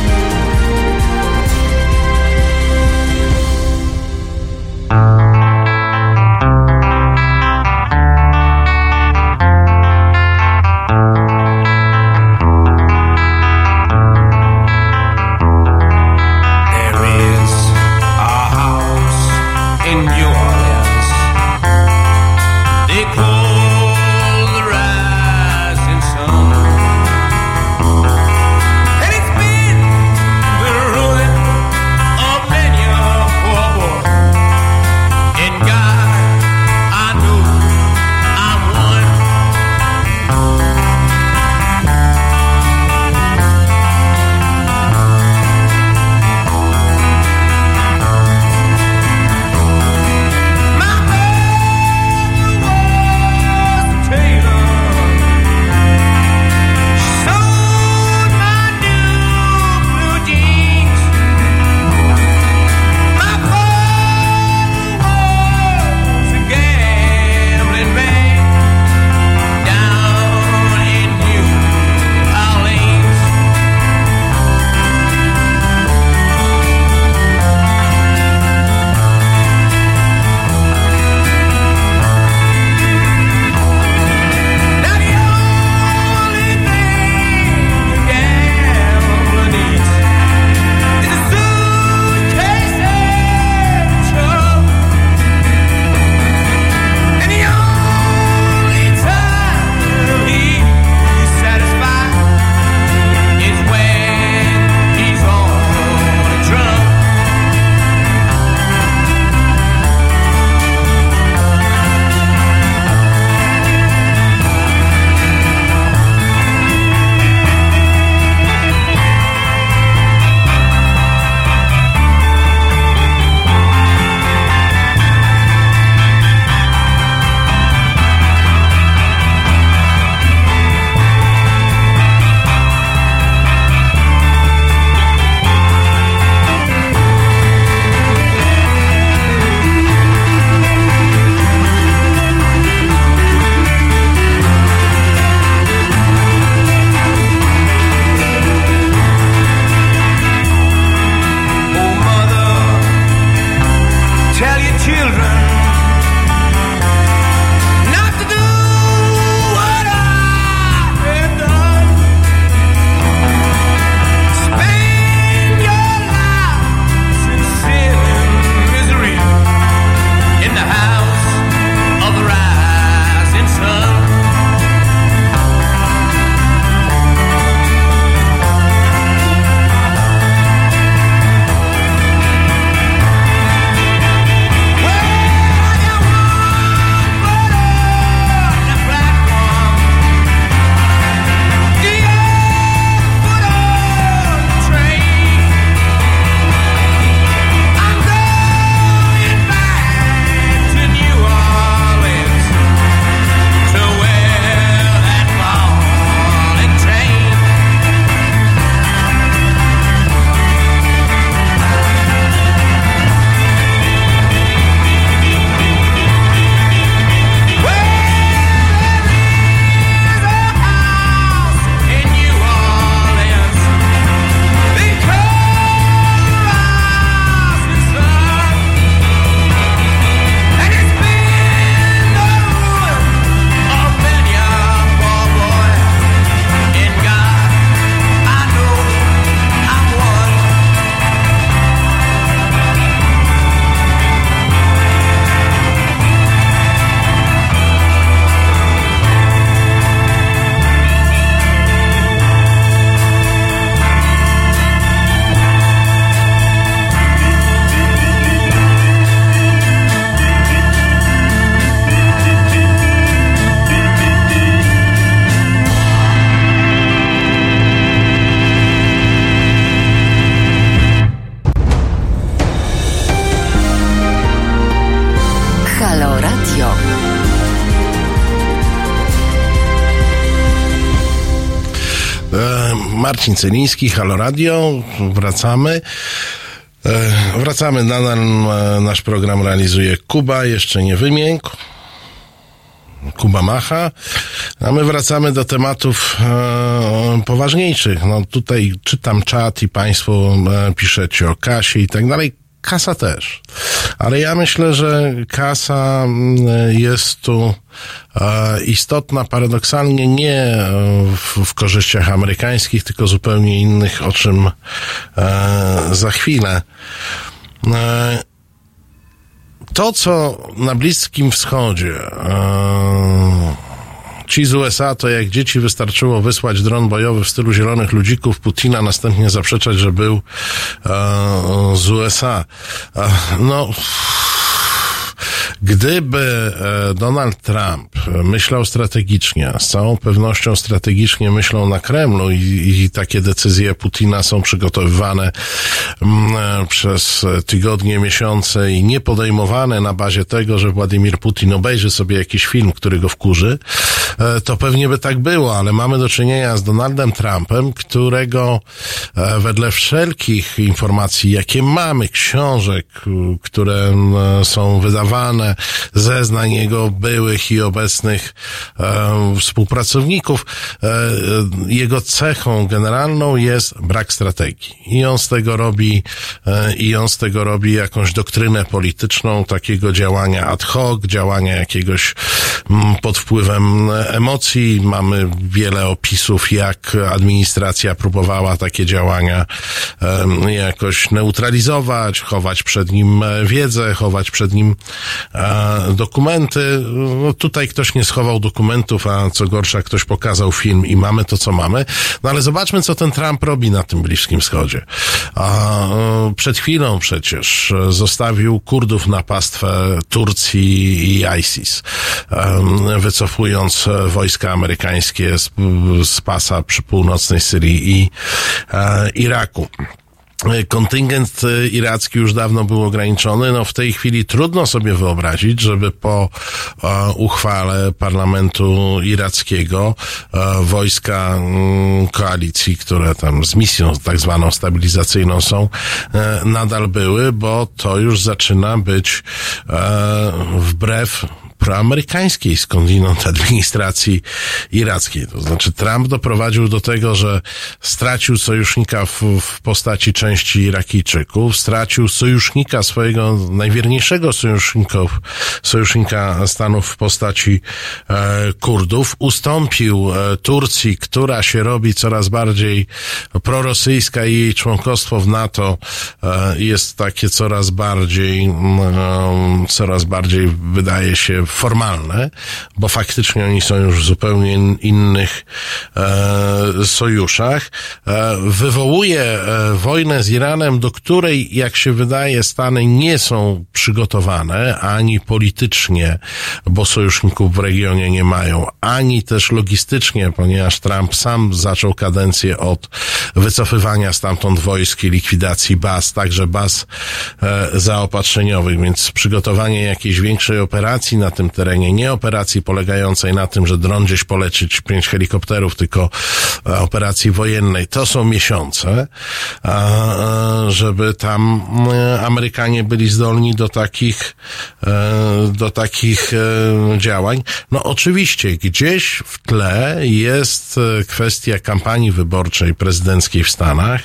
S2: Marcin Celiński, Halo Radio. Wracamy. E, Wracamy, nadal e, nasz program realizuje Kuba, jeszcze nie wymiękł. Kuba Macha, a my wracamy do tematów e, poważniejszych. No tutaj czytam czat i Państwo e, piszecie o kasie i tak dalej. Kasa też. Ale ja myślę, że kasa mm, jest tu istotna paradoksalnie nie w, w korzyściach amerykańskich, tylko zupełnie innych, o czym e, za chwilę. E, to, co na Bliskim Wschodzie e, ci z USA, to jak dzieci wystarczyło wysłać dron bojowy w stylu zielonych ludzików Putina, następnie zaprzeczać, że był e, z USA. No... Gdyby e, Donald Trump myślał strategicznie, z całą pewnością strategicznie myślał na Kremlu i, i takie decyzje Putina są przygotowywane mm, e, przez tygodnie, miesiące i nie podejmowane na bazie tego, że Władimir Putin obejrzy sobie jakiś film, który go wkurzy, e, to pewnie by tak było, ale mamy do czynienia z Donaldem Trumpem, którego wedle wszelkich informacji, jakie mamy, książek, które są wydawane, zeznań jego byłych i obecnych e, współpracowników, e, e, jego cechą generalną jest brak strategii. I on z tego robi, e, i on z tego robi jakąś doktrynę polityczną takiego działania ad hoc, działania jakiegoś mm, pod wpływem emocji. Mamy wiele opisów, jak administracja próbowała takie działania jakoś neutralizować, chować przed nim e, wiedzę, chować przed nim e, dokumenty. No, tutaj ktoś nie schował dokumentów, a co gorsza, ktoś pokazał film i mamy to, co mamy. No ale zobaczmy, co ten Trump robi na tym Bliskim Wschodzie. A, e, przed chwilą przecież zostawił Kurdów na pastwę Turcji i ISIS, wycofując wojska amerykańskie z, z pasa przy północnej Syrii i e, Iraku. Kontyngent e, iracki już dawno był ograniczony. No w tej chwili trudno sobie wyobrazić, żeby po e, uchwale parlamentu irackiego e, wojska mm, koalicji, które tam z misją tak zwaną stabilizacyjną są, e, nadal były, bo to już zaczyna być e, wbrew proamerykańskiej skądinąd administracji irackiej. To znaczy Trump doprowadził do tego, że stracił sojusznika w, w postaci części Irakijczyków, stracił sojusznika swojego najwierniejszego sojuszników, sojusznika Stanów w postaci e, Kurdów, ustąpił e, Turcji, która się robi coraz bardziej prorosyjska i jej członkostwo w NATO e, jest takie coraz bardziej, mm, coraz bardziej wydaje się formalne, bo faktycznie oni są już w zupełnie in- innych e, sojuszach, e, wywołuje e, wojnę z Iranem, do której, jak się wydaje, Stany nie są przygotowane, ani politycznie, bo sojuszników w regionie nie mają, ani też logistycznie, ponieważ Trump sam zaczął kadencję od wycofywania stamtąd wojsk i likwidacji baz, także baz e, zaopatrzeniowych, więc przygotowanie jakiejś większej operacji na tym terenie, nie operacji polegającej na tym, że dron gdzieś polecić pięć helikopterów, tylko e, operacji wojennej, to są miesiące, żeby tam e, Amerykanie byli zdolni do takich, e, do takich działań. No oczywiście, gdzieś w tle jest kwestia kampanii wyborczej prezydenckiej w Stanach,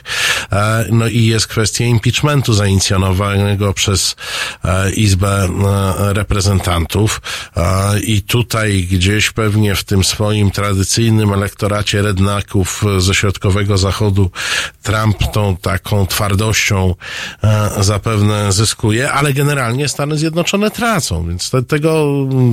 S2: no i jest kwestia impeachmentu zainicjowanego przez Izbę Reprezentantów i tutaj gdzieś pewnie w tym swoim tradycyjnym elektoracie rednaków ze środkowego zachodu Trump tą taką twardością e, zapewne zyskuje, ale generalnie Stany Zjednoczone tracą, więc te, tego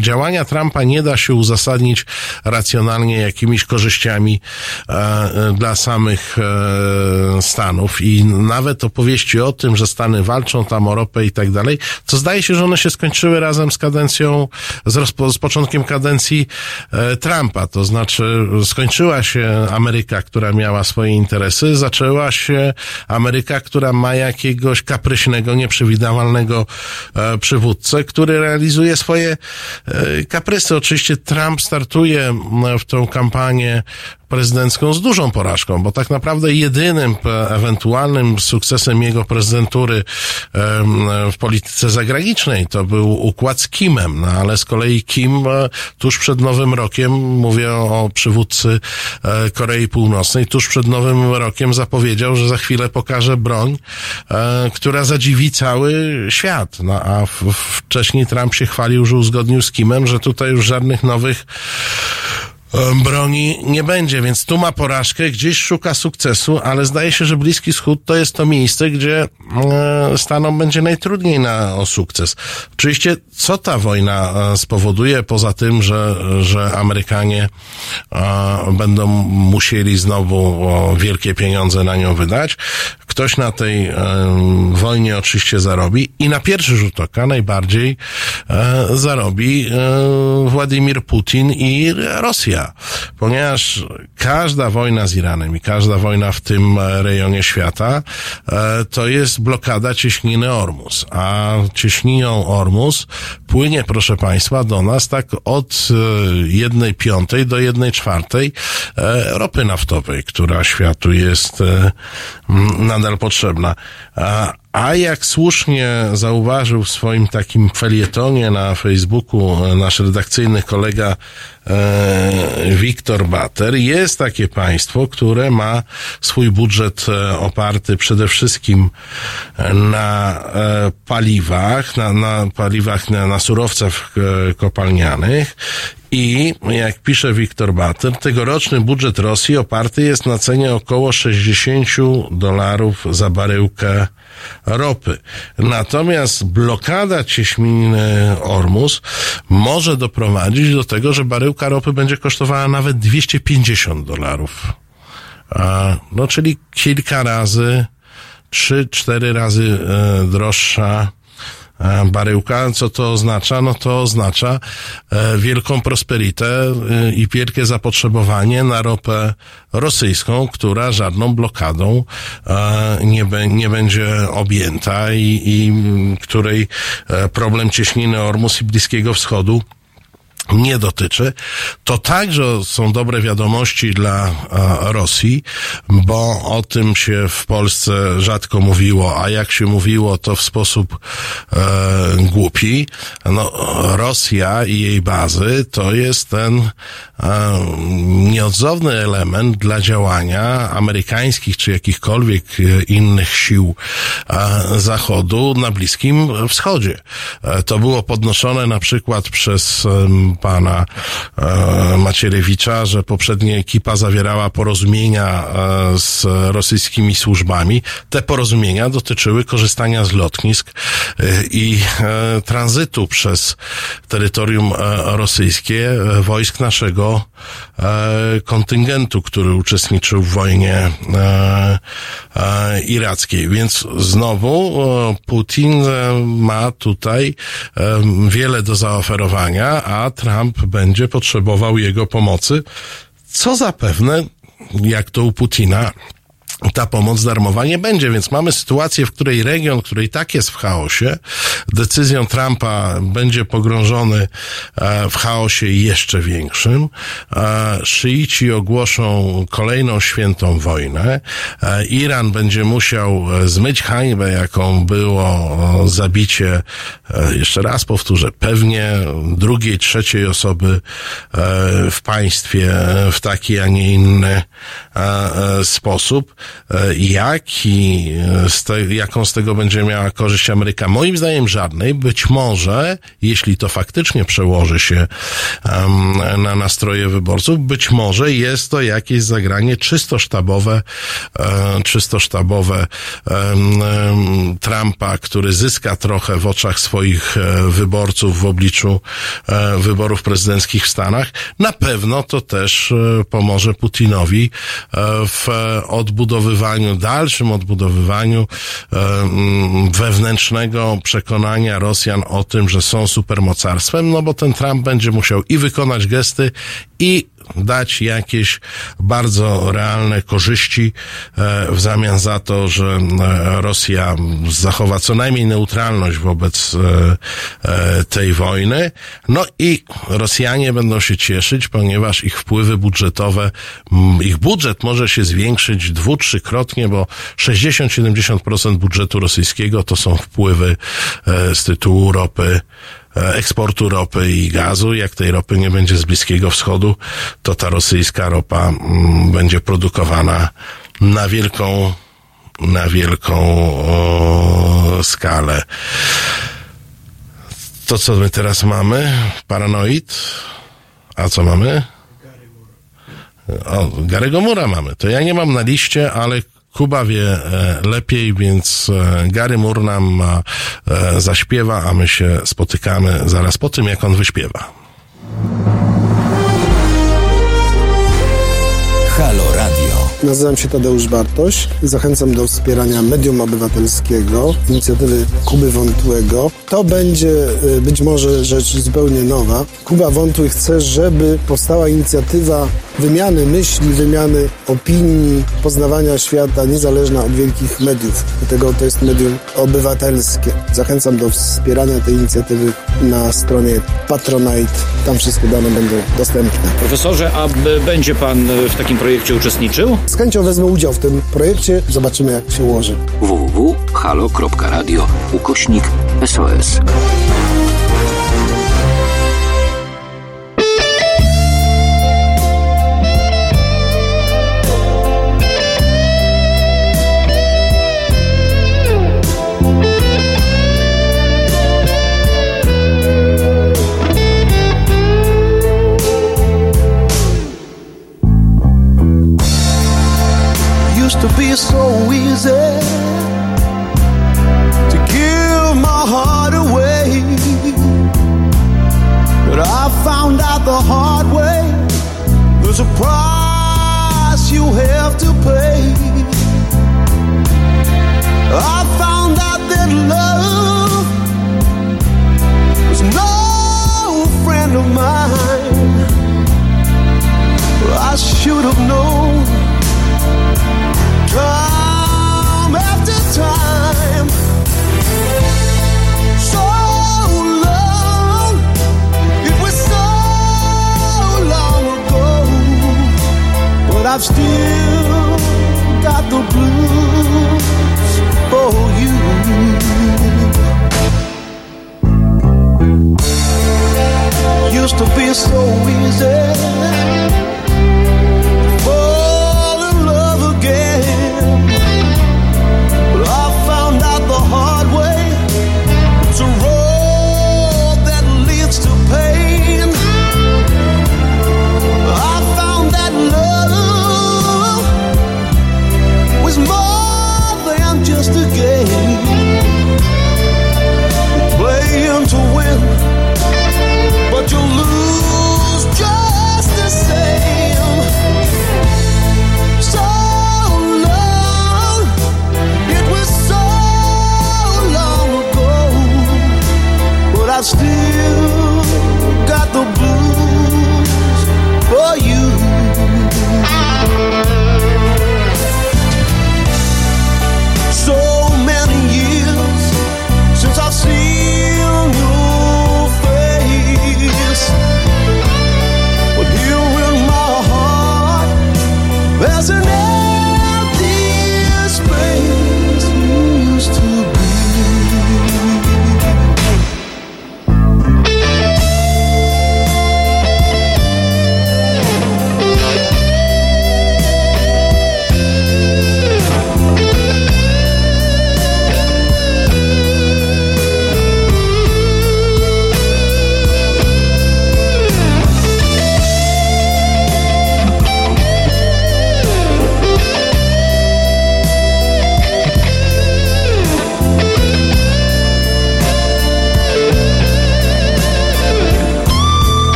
S2: działania Trumpa nie da się uzasadnić racjonalnie jakimiś korzyściami e, dla samych e, Stanów. I nawet opowieści o tym, że Stany walczą tam o ropę i tak dalej, to zdaje się, że one się skończyły razem z kadencją, z, rozpo, z początkiem kadencji e, Trumpa, to znaczy skończyła się Ameryka, która miała swoje interesy, zaczęła się Ameryka, która ma jakiegoś kapryśnego, nieprzewidywalnego e, przywódcę, który realizuje swoje e, kaprysy. Oczywiście Trump startuje w tą kampanię prezydencką z dużą porażką, bo tak naprawdę jedynym e, ewentualnym sukcesem jego prezydentury w polityce zagranicznej to był układ z Kimem, no ale z kolei Kim e, tuż przed Nowym Rokiem, mówię o przywódcy e, Korei Północnej, tuż przed Nowym Rokiem zapowiedział, że za chwilę pokaże broń, która zadziwi cały świat. No a wcześniej Trump się chwalił, że uzgodnił z Kimem, że tutaj już żadnych nowych broni nie będzie, więc tu ma porażkę, gdzieś szuka sukcesu, ale zdaje się, że Bliski Wschód to jest to miejsce, gdzie e, Stanom będzie najtrudniej na, o sukces. Oczywiście, co ta wojna e, spowoduje, poza tym, że, że Amerykanie e, będą musieli znowu wielkie pieniądze na nią wydać, ktoś na tej wojnie oczywiście zarobi i na pierwszy rzut oka najbardziej zarobi Władimir Putin i Rosja, ponieważ każda wojna z Iranem i każda wojna w tym e, rejonie świata e, to jest blokada cieśniny Ormus, a cieśniną Ormus płynie, proszę Państwa, do nas tak od e, jednej piątej do jednej czwartej ropy naftowej, która światu jest nadal potrzebna. A, jak słusznie zauważył w swoim takim felietonie na Facebooku e, nasz redakcyjny kolega e, Wiktor Bater, jest takie państwo, które ma swój budżet e, oparty przede wszystkim na e, paliwach, na, na paliwach, na, na surowcach e, kopalnianych. I, jak pisze Wiktor Bater, tegoroczny budżet Rosji oparty jest na cenie około 60 dolarów za baryłkę ropy. Natomiast blokada cieśniny Ormus może doprowadzić do tego, że baryłka ropy będzie kosztowała nawet 250 dolarów. No, czyli kilka razy, trzy, cztery razy e, droższa baryłka. Co to oznacza? No to oznacza e, wielką prosperitę e, i wielkie zapotrzebowanie na ropę rosyjską, która żadną blokadą e, nie, nie będzie objęta i, i której e, problem cieśniny Ormus i Bliskiego Wschodu nie dotyczy, to także są dobre wiadomości dla e, Rosji, bo o tym się w Polsce rzadko mówiło, a jak się mówiło, to w sposób e, głupi. No, Rosja i jej bazy to jest ten e, nieodzowny element dla działania amerykańskich czy jakichkolwiek e, innych sił e, Zachodu na Bliskim Wschodzie. E, to było podnoszone na przykład przez pana e, Macierewicza, że poprzednia ekipa zawierała porozumienia e, z rosyjskimi służbami. Te porozumienia dotyczyły korzystania z lotnisk e, i tranzytu przez terytorium rosyjskie wojsk naszego kontyngentu, który uczestniczył w wojnie irackiej. Więc znowu Putin ma tutaj wiele do zaoferowania, a Trump będzie potrzebował jego pomocy, co zapewne, jak to u Putina, ta pomoc darmowa nie będzie, więc mamy sytuację, w której region, który i tak jest w chaosie, decyzją Trumpa będzie pogrążony e, w chaosie jeszcze większym. E, Szyici ogłoszą kolejną świętą wojnę. E, Iran będzie musiał zmyć hańbę, jaką było zabicie, jeszcze raz powtórzę, pewnie drugiej, trzeciej osoby w państwie w taki, a nie inny sposób. E, Jaki e, z te, jaką z tego będzie miała korzyść Ameryka? Moim zdaniem żadnej. Być może, jeśli to faktycznie przełoży się em, na nastroje wyborców, być może jest to jakieś zagranie czysto sztabowe, e, czysto sztabowe em, Trumpa, który zyska trochę w oczach swoich wyborców w obliczu wyborów prezydenckich w Stanach. Na pewno to też pomoże Putinowi w e, odbudowywaniu, dalszym odbudowywaniu e, mm, wewnętrznego przekonania Rosjan o tym, że są supermocarstwem, no bo ten Trump będzie musiał i wykonać gesty, i dać jakieś bardzo realne korzyści e, w zamian za to, że e, Rosja zachowa co najmniej neutralność wobec e, tej wojny. No i Rosjanie będą się cieszyć, ponieważ ich wpływy budżetowe, ich budżet może się zwiększyć dwu, trzykrotnie, bo 60-70% budżetu rosyjskiego to są wpływy z tytułu ropy eksportu ropy i gazu. Jak tej ropy nie będzie z Bliskiego Wschodu, to ta rosyjska ropa mm, będzie produkowana na wielką, na wielką o, skalę. To co my teraz mamy? Paranoid? A co mamy? O, Garego Mura mamy. To ja nie mam na liście, ale Kuba wie e, lepiej, więc e, Gary Moore nam e, zaśpiewa, a my się spotykamy zaraz po tym, jak on wyśpiewa.
S9: Nazywam się Tadeusz Bartoś. Zachęcam do wspierania medium obywatelskiego, inicjatywy Kuby Wątłego. To będzie y, być może rzecz zupełnie nowa. Kuba Wątły chce, żeby powstała inicjatywa wymiany myśli, wymiany opinii, poznawania świata, niezależna od wielkich mediów. Dlatego to jest medium obywatelskie. Zachęcam do wspierania tej inicjatywy na stronie Patronite. Tam wszystkie dane będą dostępne.
S10: Profesorze, a będzie pan e, w takim projekcie uczestniczył?
S9: Z chęcią wezmę udział w tym projekcie. Zobaczymy, jak się ułoży.
S8: www.halo.radio ukośnik SOS.
S11: Be so easy to give my heart away. But I found out the hard way there's a price you have to pay. I found out that love was no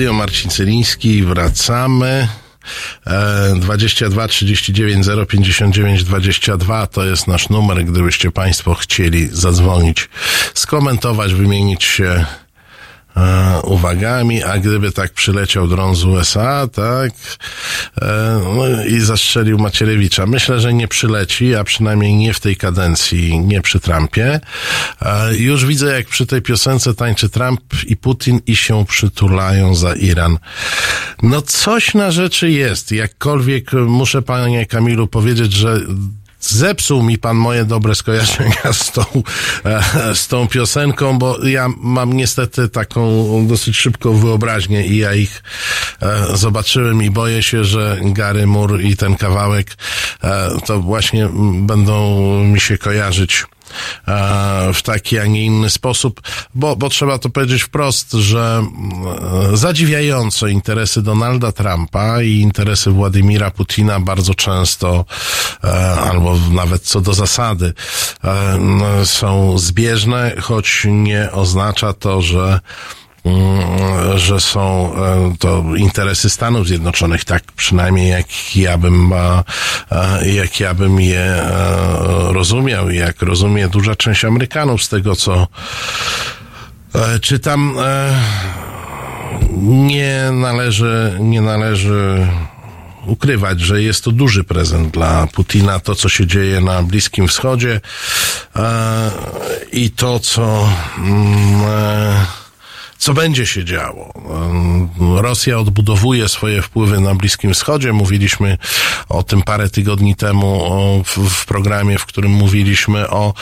S2: Radio, Marcin Cyliński, wracamy. E, 22 39 059 22 to jest nasz numer, gdybyście Państwo chcieli zadzwonić, skomentować, wymienić się e, uwagami, a gdyby tak przyleciał dron z USA, tak, e, no i zastrzelił Macierewicza. Myślę, że nie przyleci, a przynajmniej nie w tej kadencji, nie przy Trumpie. E, już widzę, jak przy tej piosence tańczy Trump i Putin i się przytulają za Iran. No coś na rzeczy jest. Jakkolwiek muszę panie Kamilu powiedzieć, że Zepsuł mi pan moje dobre skojarzenia z tą, e, z tą piosenką, bo ja mam niestety taką dosyć szybką wyobraźnię i ja ich e, zobaczyłem i boję się, że Gary Moore i ten kawałek e, to właśnie będą mi się kojarzyć w taki, a nie inny sposób, bo, bo trzeba to powiedzieć wprost, że mm, zadziwiająco interesy Donalda Trumpa i interesy Władimira Putina bardzo często, e, albo nawet co do zasady, e, są zbieżne, choć nie oznacza to, że że są e, to interesy Stanów Zjednoczonych, tak przynajmniej jak ja bym, e, e, jak ja bym je rozumiał i jak rozumie duża część Amerykanów z tego, co czytam. Nie należy, nie należy ukrywać, że jest to duży prezent dla Putina, to co się dzieje na Bliskim Wschodzie i to co mm, co będzie się działo. Rosja odbudowuje swoje wpływy na Bliskim Wschodzie. Mówiliśmy o tym parę tygodni temu w, programie, w którym mówiliśmy o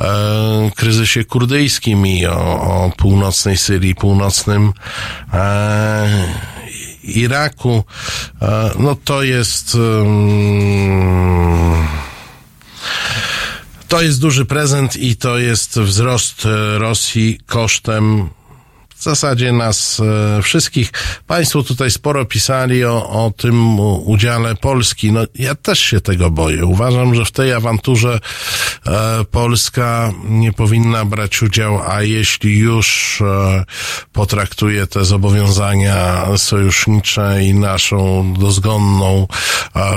S2: e, kryzysie kurdyjskim i o, północnej Syrii, północnym e, Iraku. E, no to jest. to jest duży prezent i to jest wzrost Rosji kosztem w zasadzie nas e, wszystkich. Państwo tutaj sporo pisali o, o tym udziale Polski. No, ja też się tego boję. Uważam, że w tej awanturze e, Polska nie powinna brać udziału, a jeśli już e, potraktuje te zobowiązania sojusznicze i naszą dozgonną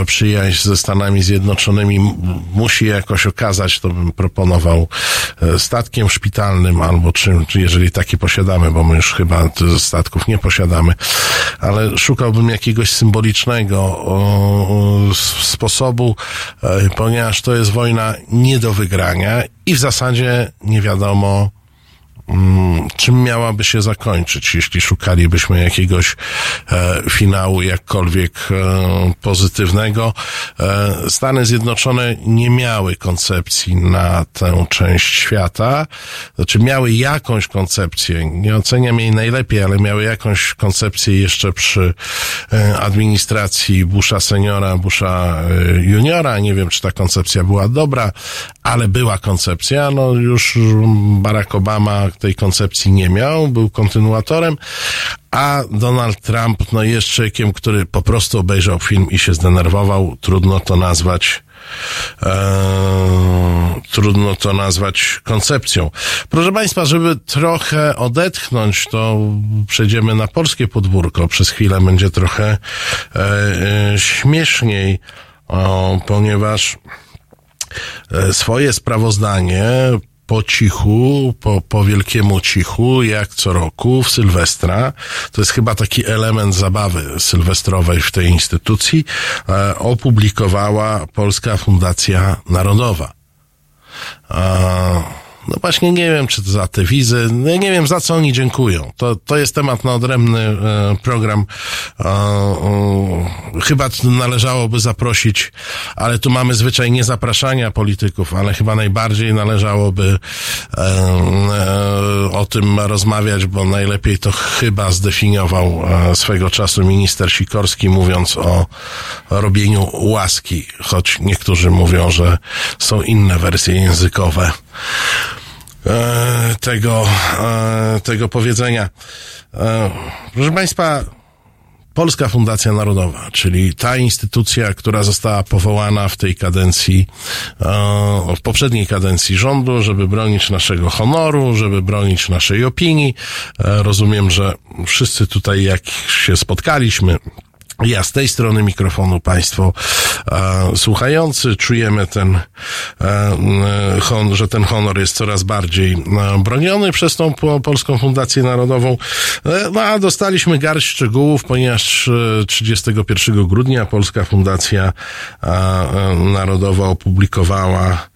S2: przyjaźń ze Stanami Zjednoczonymi musi jakoś okazać, to bym proponował statkiem szpitalnym albo czym, czy jeżeli taki posiadamy, bo już chyba statków nie posiadamy, ale szukałbym jakiegoś symbolicznego sposobu, e, ponieważ to jest wojna nie do wygrania i w zasadzie nie wiadomo, czym miałaby się zakończyć, jeśli szukalibyśmy jakiegoś e, finału jakkolwiek e, pozytywnego. E, Stany Zjednoczone nie miały koncepcji na tę część świata, znaczy miały jakąś koncepcję, nie oceniam jej najlepiej, ale miały jakąś koncepcję jeszcze przy e, administracji Busha seniora, Busha e, juniora. Nie wiem, czy ta koncepcja była dobra, ale była koncepcja. No już Barack Obama tej koncepcji nie miał, był kontynuatorem, a Donald Trump no jest człowiekiem, który po prostu obejrzał film i się zdenerwował. Trudno to nazwać e, trudno to nazwać koncepcją. Proszę Państwa, żeby trochę odetchnąć, to przejdziemy na polskie podwórko. Przez chwilę będzie trochę e, e, śmieszniej, o, ponieważ e, swoje sprawozdanie po cichu, po, po wielkiemu cichu, jak co roku w Sylwestra. To jest chyba taki element zabawy sylwestrowej w tej instytucji. E, opublikowała Polska Fundacja Narodowa. E, no właśnie nie wiem, czy to za te wizy, no ja nie wiem za co oni dziękują. To, to jest temat na odrębny e, program. E, e, chyba należałoby zaprosić, ale tu mamy zwyczaj nie zapraszania polityków, ale chyba najbardziej należałoby e, e, o tym rozmawiać, bo najlepiej to chyba zdefiniował e, swego czasu minister Sikorski, mówiąc o robieniu łaski, choć niektórzy mówią, że są inne wersje językowe e, tego, e, tego powiedzenia. E, proszę Państwa, Polska Fundacja Narodowa, czyli ta instytucja, która została powołana w tej kadencji, w poprzedniej kadencji rządu, żeby bronić naszego honoru, żeby bronić naszej opinii. Rozumiem, że wszyscy tutaj, jak się spotkaliśmy, ja z tej strony mikrofonu, Państwo e, słuchający, czujemy ten, e, hon, że ten honor jest coraz bardziej e, broniony przez tą po, Polską Fundację Narodową. E, no a dostaliśmy garść szczegółów, ponieważ e, 31 grudnia Polska Fundacja e, e, Narodowa opublikowała e,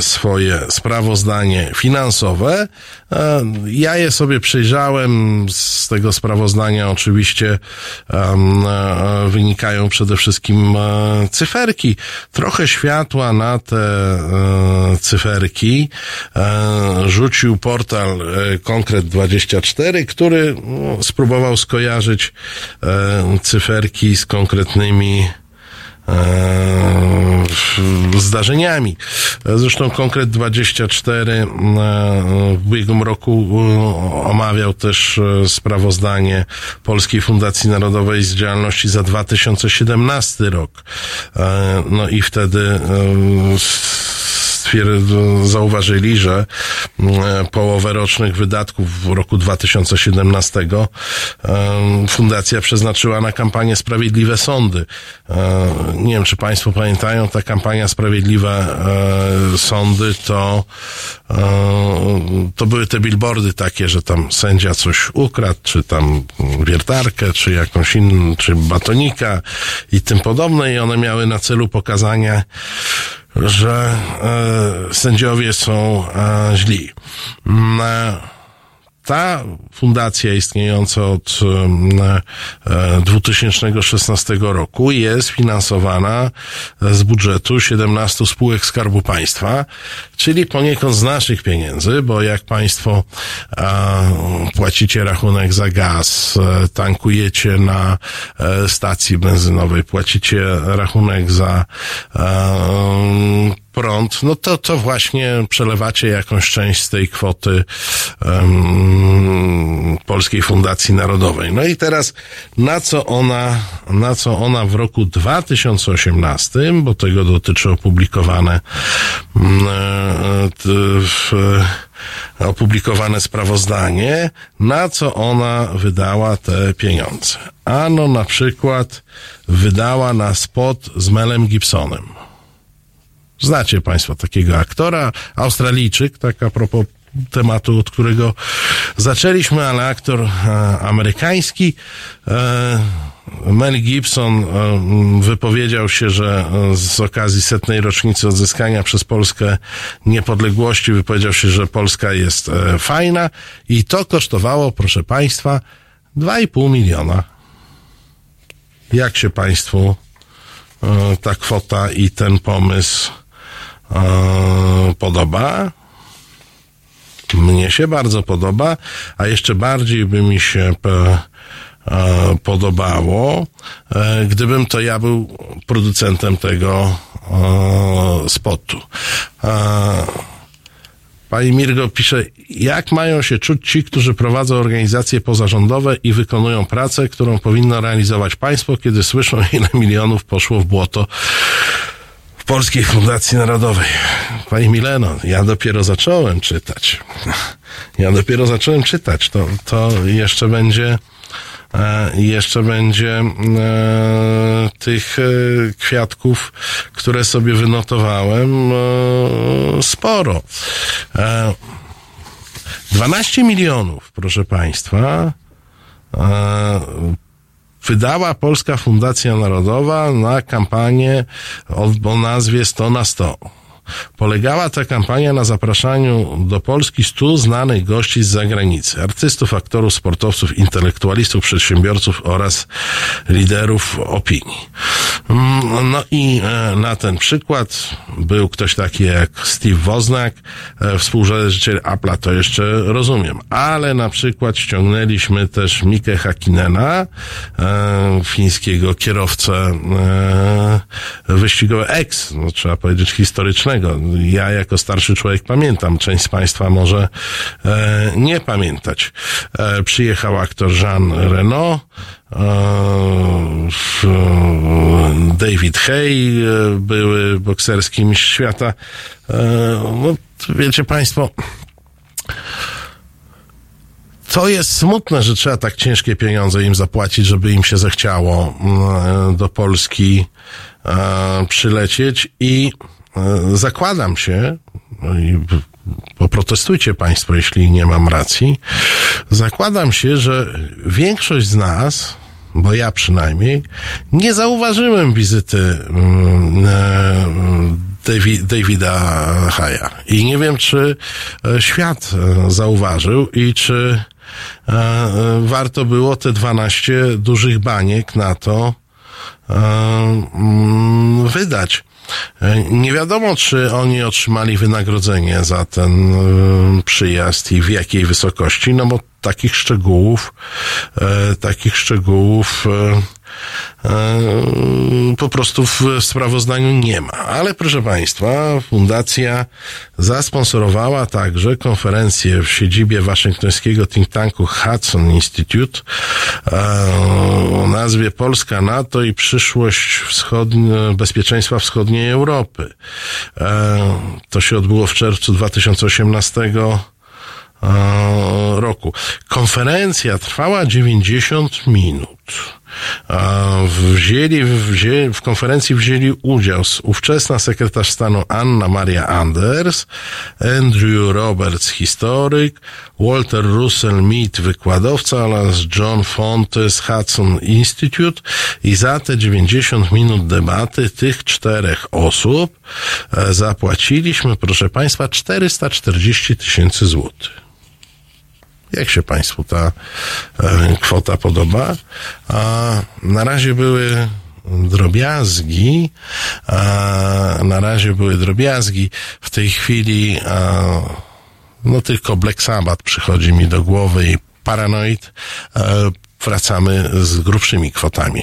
S2: swoje sprawozdanie finansowe. E, Ja je sobie przejrzałem. Z tego sprawozdania oczywiście e, wynikają przede wszystkim e, cyferki. Trochę światła na te e, cyferki e, rzucił portal e, Konkret24, który no, spróbował skojarzyć e, cyferki z konkretnymi e, zdarzeniami. Zresztą Konkret 24 e, w ubiegłym roku e, omawiał też e, sprawozdanie Polskiej Fundacji Narodowej z działalności za 2017 rok. No i wtedy zauważyli, że mm, połowę rocznych wydatków w roku 2017 em, fundacja przeznaczyła na kampanię Sprawiedliwe Sądy. E, Nie wiem, czy Państwo pamiętają, ta kampania Sprawiedliwe e, Sądy to, e, to były te billboardy takie, że tam sędzia coś ukradł, czy tam wiertarkę, czy jakąś inną, czy batonika i tym podobne i one miały na celu pokazania że e, sędziowie są e, źli. E, ta fundacja istniejąca od e, 2016 roku jest finansowana z budżetu 17 spółek Skarbu Państwa, czyli poniekąd z naszych pieniędzy, bo jak Państwo e, płacicie rachunek za gaz, e, tankujecie na e, stacji benzynowej, płacicie rachunek za e, prąd, no to, to właśnie przelewacie jakąś część z tej kwoty um, Polskiej Fundacji Narodowej. No i teraz na co ona, na co ona w roku 2018, bo tego dotyczy opublikowane mm, e, w, opublikowane sprawozdanie, na co ona wydała te pieniądze. Ano na przykład wydała na spot z Melem Gibsonem. Znacie Państwo takiego aktora, Australijczyk, tak a propos tematu, od którego zaczęliśmy, ale aktor e, amerykański. E, Mel Gibson e, wypowiedział się, że e, z okazji setnej rocznicy odzyskania przez Polskę niepodległości wypowiedział się, że Polska jest e, fajna i to kosztowało, proszę Państwa, 2,5 miliona. Jak się Państwu ta kwota i ten pomysł podoba? Mnie się bardzo podoba, a jeszcze bardziej by mi się e, podobało, e, gdybym to ja był producentem tego e, spotu. E, Pani Mirgo pisze, jak mają się czuć ci, którzy prowadzą organizacje pozarządowe i wykonują pracę, którą powinno realizować państwo, kiedy słyszą, ile milionów poszło w błoto Polskiej Fundacji Narodowej. Pani Mileno, ja dopiero zacząłem czytać. Ja dopiero zacząłem czytać. To, to jeszcze będzie e, jeszcze będzie e, tych e, kwiatków, które sobie wynotowałem, sporo. E, 12 milionów, proszę Państwa, wydała Polska Fundacja Narodowa na kampanię o, o nazwie 100 na 100. Polegała ta kampania na zapraszaniu do Polski stu znanych gości z zagranicy. Artystów, aktorów, sportowców, intelektualistów, przedsiębiorców oraz liderów opinii. Mm, No i e, na ten przykład był ktoś taki jak Steve Wozniak, e, współzałożyciel Apple'a, to jeszcze rozumiem. Ale na przykład ściągnęliśmy też Mikę Hakinena, e, fińskiego kierowcę wyścigowego, ex, no, trzeba powiedzieć historycznego innego. Ja jako starszy człowiek pamiętam, część z Państwa może e, nie pamiętać. E, przyjechał aktor Jean Reno, e, David Hay, e, były bokserski mistrz świata. E, no, wiecie Państwo, to jest smutne, że trzeba tak ciężkie pieniądze im zapłacić, żeby im się zechciało mm, do Polski e, przylecieć i zakładam się, no i poprotestujcie Państwo, jeśli nie mam racji, zakładam się, że większość z nas, bo ja przynajmniej, nie zauważyłem wizyty mm, e, Davi- Davida Haya. I nie wiem, czy e, świat e, zauważył i czy e, e, warto było te 12 dużych baniek na to e, mm, wydać. E, Nie wiadomo, czy oni otrzymali wynagrodzenie za ten e, przyjazd i w jakiej wysokości, no bo takich szczegółów, e, takich szczegółów po prostu w sprawozdaniu nie ma. Ale proszę Państwa, fundacja zasponsorowała także konferencję w siedzibie waszyngtońskiego think tanku Hudson Institute e, o nazwie Polska NATO i przyszłość wschodnie, bezpieczeństwa wschodniej Europy. E, To się odbyło w czerwcu 2018 e, roku. Konferencja trwała 90 minut. Wzięli, wzięli, w konferencji wzięli udział ówczesna sekretarz stanu Anna Maria Anders, Andrew Roberts, historyk, Walter Russell Mead, wykładowca oraz John Fonte z Hudson Institute i za te 90 minut debaty tych czterech osób e, zapłaciliśmy, proszę Państwa, 440 tysięcy złotych. Jak się Państwu ta e, kwota podoba? A na razie były drobiazgi, na razie były drobiazgi. W tej chwili no tylko Black Sabbath przychodzi mi do głowy i Paranoid. E, wracamy z grubszymi kwotami.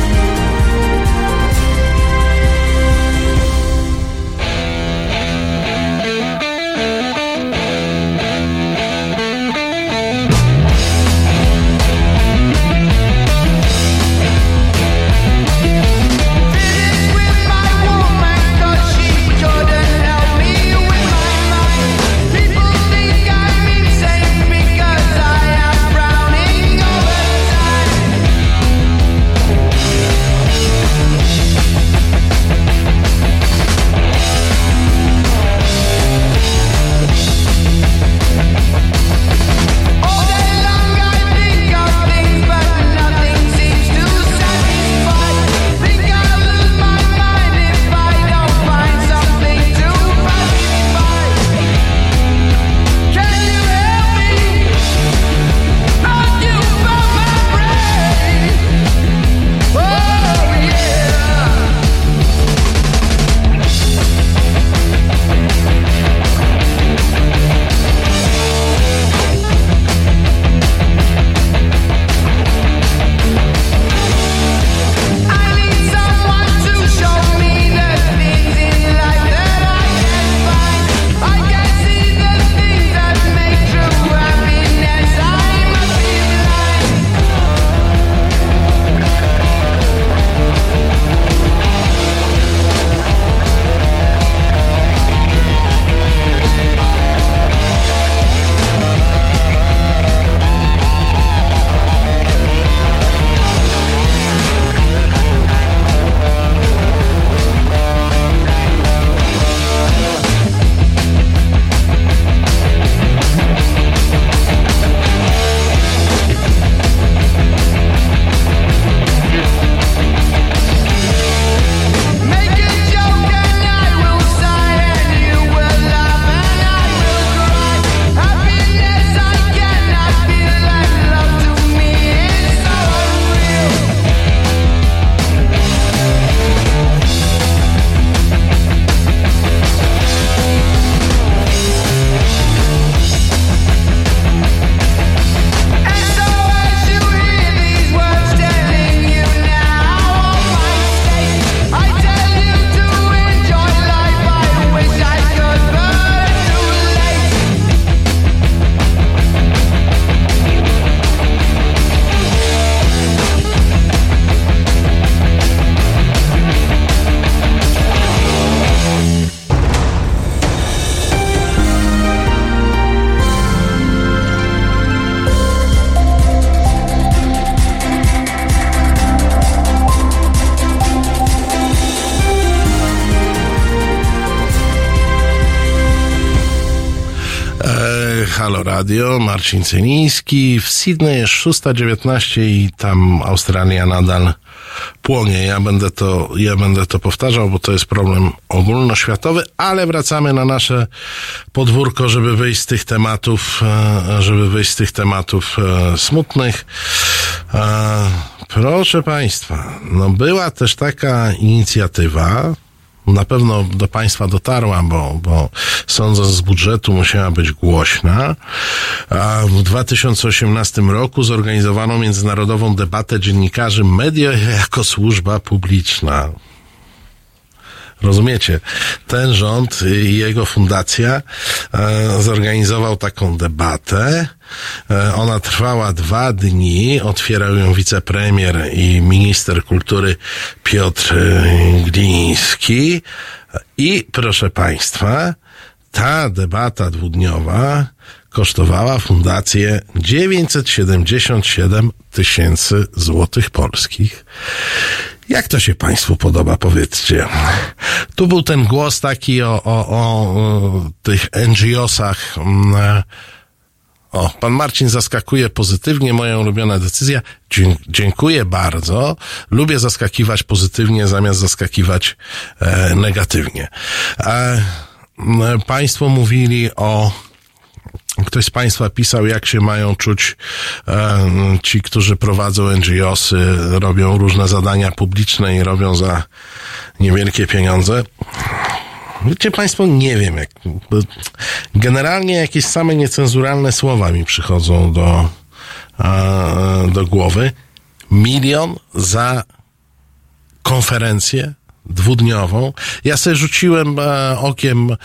S2: Radio, Marcin Celiński. W Sydney jest 6.19 i tam Australia nadal płonie. Ja będę to, ja będę to powtarzał, bo to jest problem ogólnoświatowy, ale wracamy na nasze podwórko, żeby wyjść z tych tematów, e, żeby wyjść z tych tematów e, smutnych. E, Proszę Państwa, no była też taka inicjatywa, na pewno do Państwa dotarła, bo, bo sądząc z budżetu musiała być głośna. A w 2018 roku zorganizowano międzynarodową debatę dziennikarzy media jako służba publiczna. Rozumiecie? Ten rząd i jego fundacja e, zorganizował taką debatę. E, ona trwała dwa dni. Otwierał ją wicepremier i minister kultury Piotr e, Gliński. I proszę Państwa, ta debata dwudniowa kosztowała fundację 977 tysięcy złotych polskich. Jak to się Państwu podoba, powiedzcie? Tu był ten głos taki o, o, o tych NGO-sach. mm, O, pan Marcin zaskakuje pozytywnie, moja ulubiona decyzja. Dziękuję bardzo. Lubię zaskakiwać pozytywnie zamiast zaskakiwać e, negatywnie. E, m, państwo mówili o Ktoś z Państwa pisał, jak się mają czuć e, ci, którzy prowadzą NGOsy, robią różne zadania publiczne i robią za niewielkie pieniądze. Wiecie Państwo, nie wiem, jak, generalnie jakieś same niecenzuralne słowa mi przychodzą do, e, do głowy. Milion za konferencję dwudniową. Ja sobie rzuciłem e, okiem e,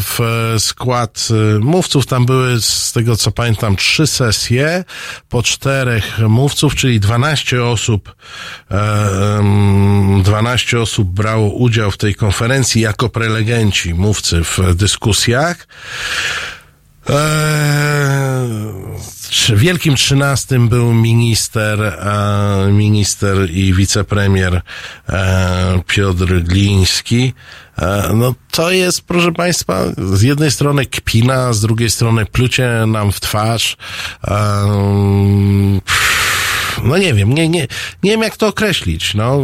S2: w skład e, mówców. Tam były, z tego co pamiętam, trzy sesje po czterech mówców, czyli 12 osób, e, em, 12 osób brało udział w tej konferencji jako prelegenci, mówcy w dyskusjach. Eee, Wielkim trzynastym był minister, e, minister i wicepremier e, Piotr Gliński. E, no to jest, proszę Państwa, z jednej strony kpina, z drugiej strony plucie nam w twarz. E, no nie wiem, nie, nie, nie wiem jak to określić. No,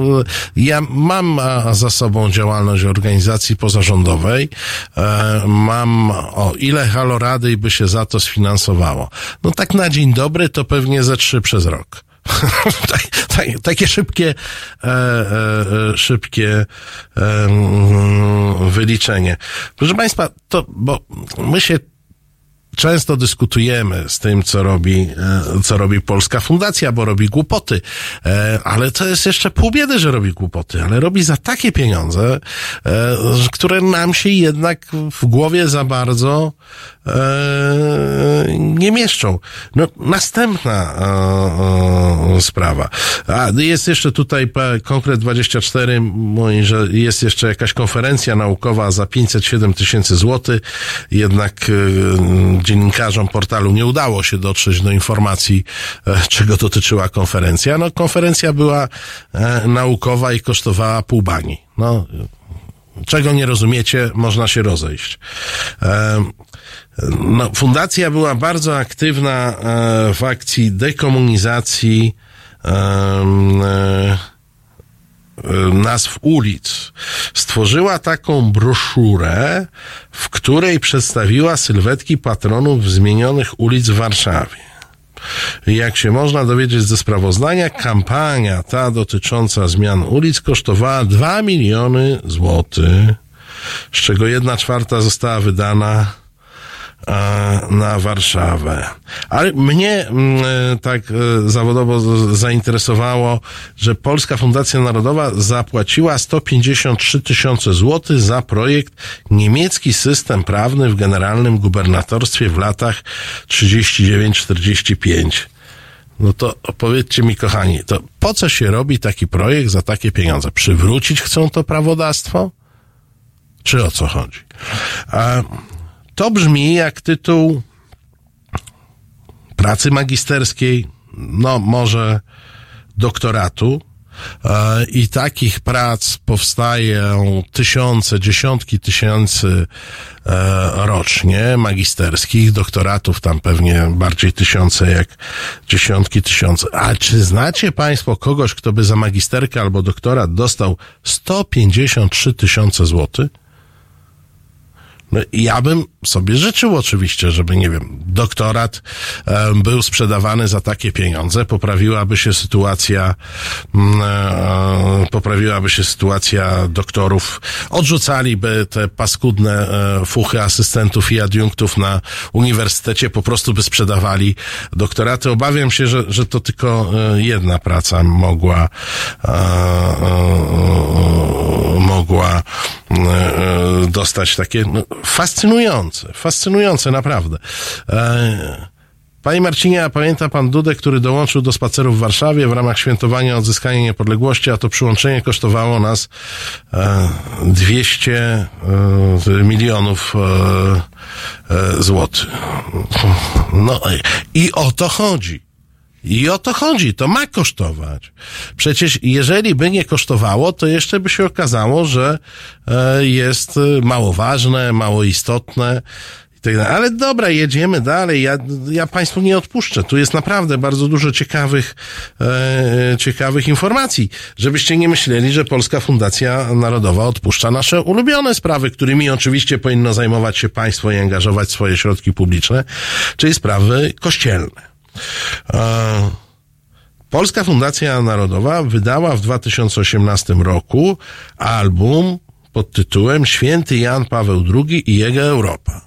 S2: ja mam za sobą działalność organizacji pozarządowej, e, mam o ile halorady i by się za to sfinansowało. No tak na dzień dobry to pewnie ze trzy przez rok. tak, tak, takie szybkie, e, e, e, szybkie e, wyliczenie. Proszę Państwa, to, bo my się często dyskutujemy z tym, co robi, e, co robi Polska Fundacja, bo robi głupoty. E, Ale to jest jeszcze pół biedy, że robi głupoty, ale robi za takie pieniądze, e, które nam się jednak w głowie za bardzo nie mieszczą. No, następna sprawa. A jest jeszcze tutaj konkret 24 mówi, że jest jeszcze jakaś konferencja naukowa za 507 tysięcy złotych, jednak dziennikarzom portalu nie udało się dotrzeć do informacji, e, czego dotyczyła konferencja. No, konferencja była e, naukowa i kosztowała pół bani. No, czego nie rozumiecie, można się rozejść. E, no, fundacja była bardzo aktywna w akcji dekomunizacji nazw ulic. Stworzyła taką broszurę, w której przedstawiła sylwetki patronów zmienionych ulic w Warszawie. Jak się można dowiedzieć ze sprawozdania, kampania ta dotycząca zmian ulic kosztowała 2 miliony złotych, z czego jedna czwarta została wydana na Warszawę. Ale mnie mm, e, tak e, zawodowo zainteresowało, że Polska Fundacja Narodowa zapłaciła 153 tysiące złotych za projekt Niemiecki system prawny w generalnym gubernatorstwie w latach 39-45. No to powiedzcie mi, kochani, to po co się robi taki projekt za takie pieniądze? Przywrócić chcą to prawodawstwo? Czy o co chodzi? A to brzmi jak tytuł pracy magisterskiej, no może doktoratu, E, I takich prac powstają tysiące, dziesiątki tysięcy e, rocznie, magisterskich, doktoratów tam pewnie bardziej tysiące jak dziesiątki tysięcy. A czy znacie Państwo kogoś, kto by za magisterkę albo doktorat dostał 153 tysiące złotych? No, ja bym sobie życzył oczywiście, żeby, nie wiem, doktorat e, był sprzedawany za takie pieniądze, poprawiłaby się sytuacja, mm, e, poprawiłaby się sytuacja doktorów, odrzucaliby te paskudne e, fuchy asystentów i adiunktów na uniwersytecie, po prostu by sprzedawali doktoraty. Obawiam się, że, że to tylko e, jedna praca mogła, e, e, mogła dostać takie no, fascynujące, fascynujące naprawdę. E, Panie Marcinie, a pamięta pan Dudę, który dołączył do spacerów w Warszawie w ramach świętowania odzyskania niepodległości, a to przyłączenie kosztowało nas e, 200 e, milionów e, e, złotych. No i o to chodzi. I o to chodzi, to ma kosztować. Przecież jeżeli by nie kosztowało, to jeszcze by się okazało, że e, jest e, mało ważne, mało istotne. tak. Ale dobra, jedziemy dalej. Ja, ja Państwu nie odpuszczę. Tu jest naprawdę bardzo dużo ciekawych, e, ciekawych informacji. Żebyście nie myśleli, że Polska Fundacja Narodowa odpuszcza nasze ulubione sprawy, którymi oczywiście powinno zajmować się państwo i angażować swoje środki publiczne, czyli sprawy kościelne. E, Polska Fundacja Narodowa wydała w 2018 roku album pod tytułem Święty Jan Paweł II i jego Europa.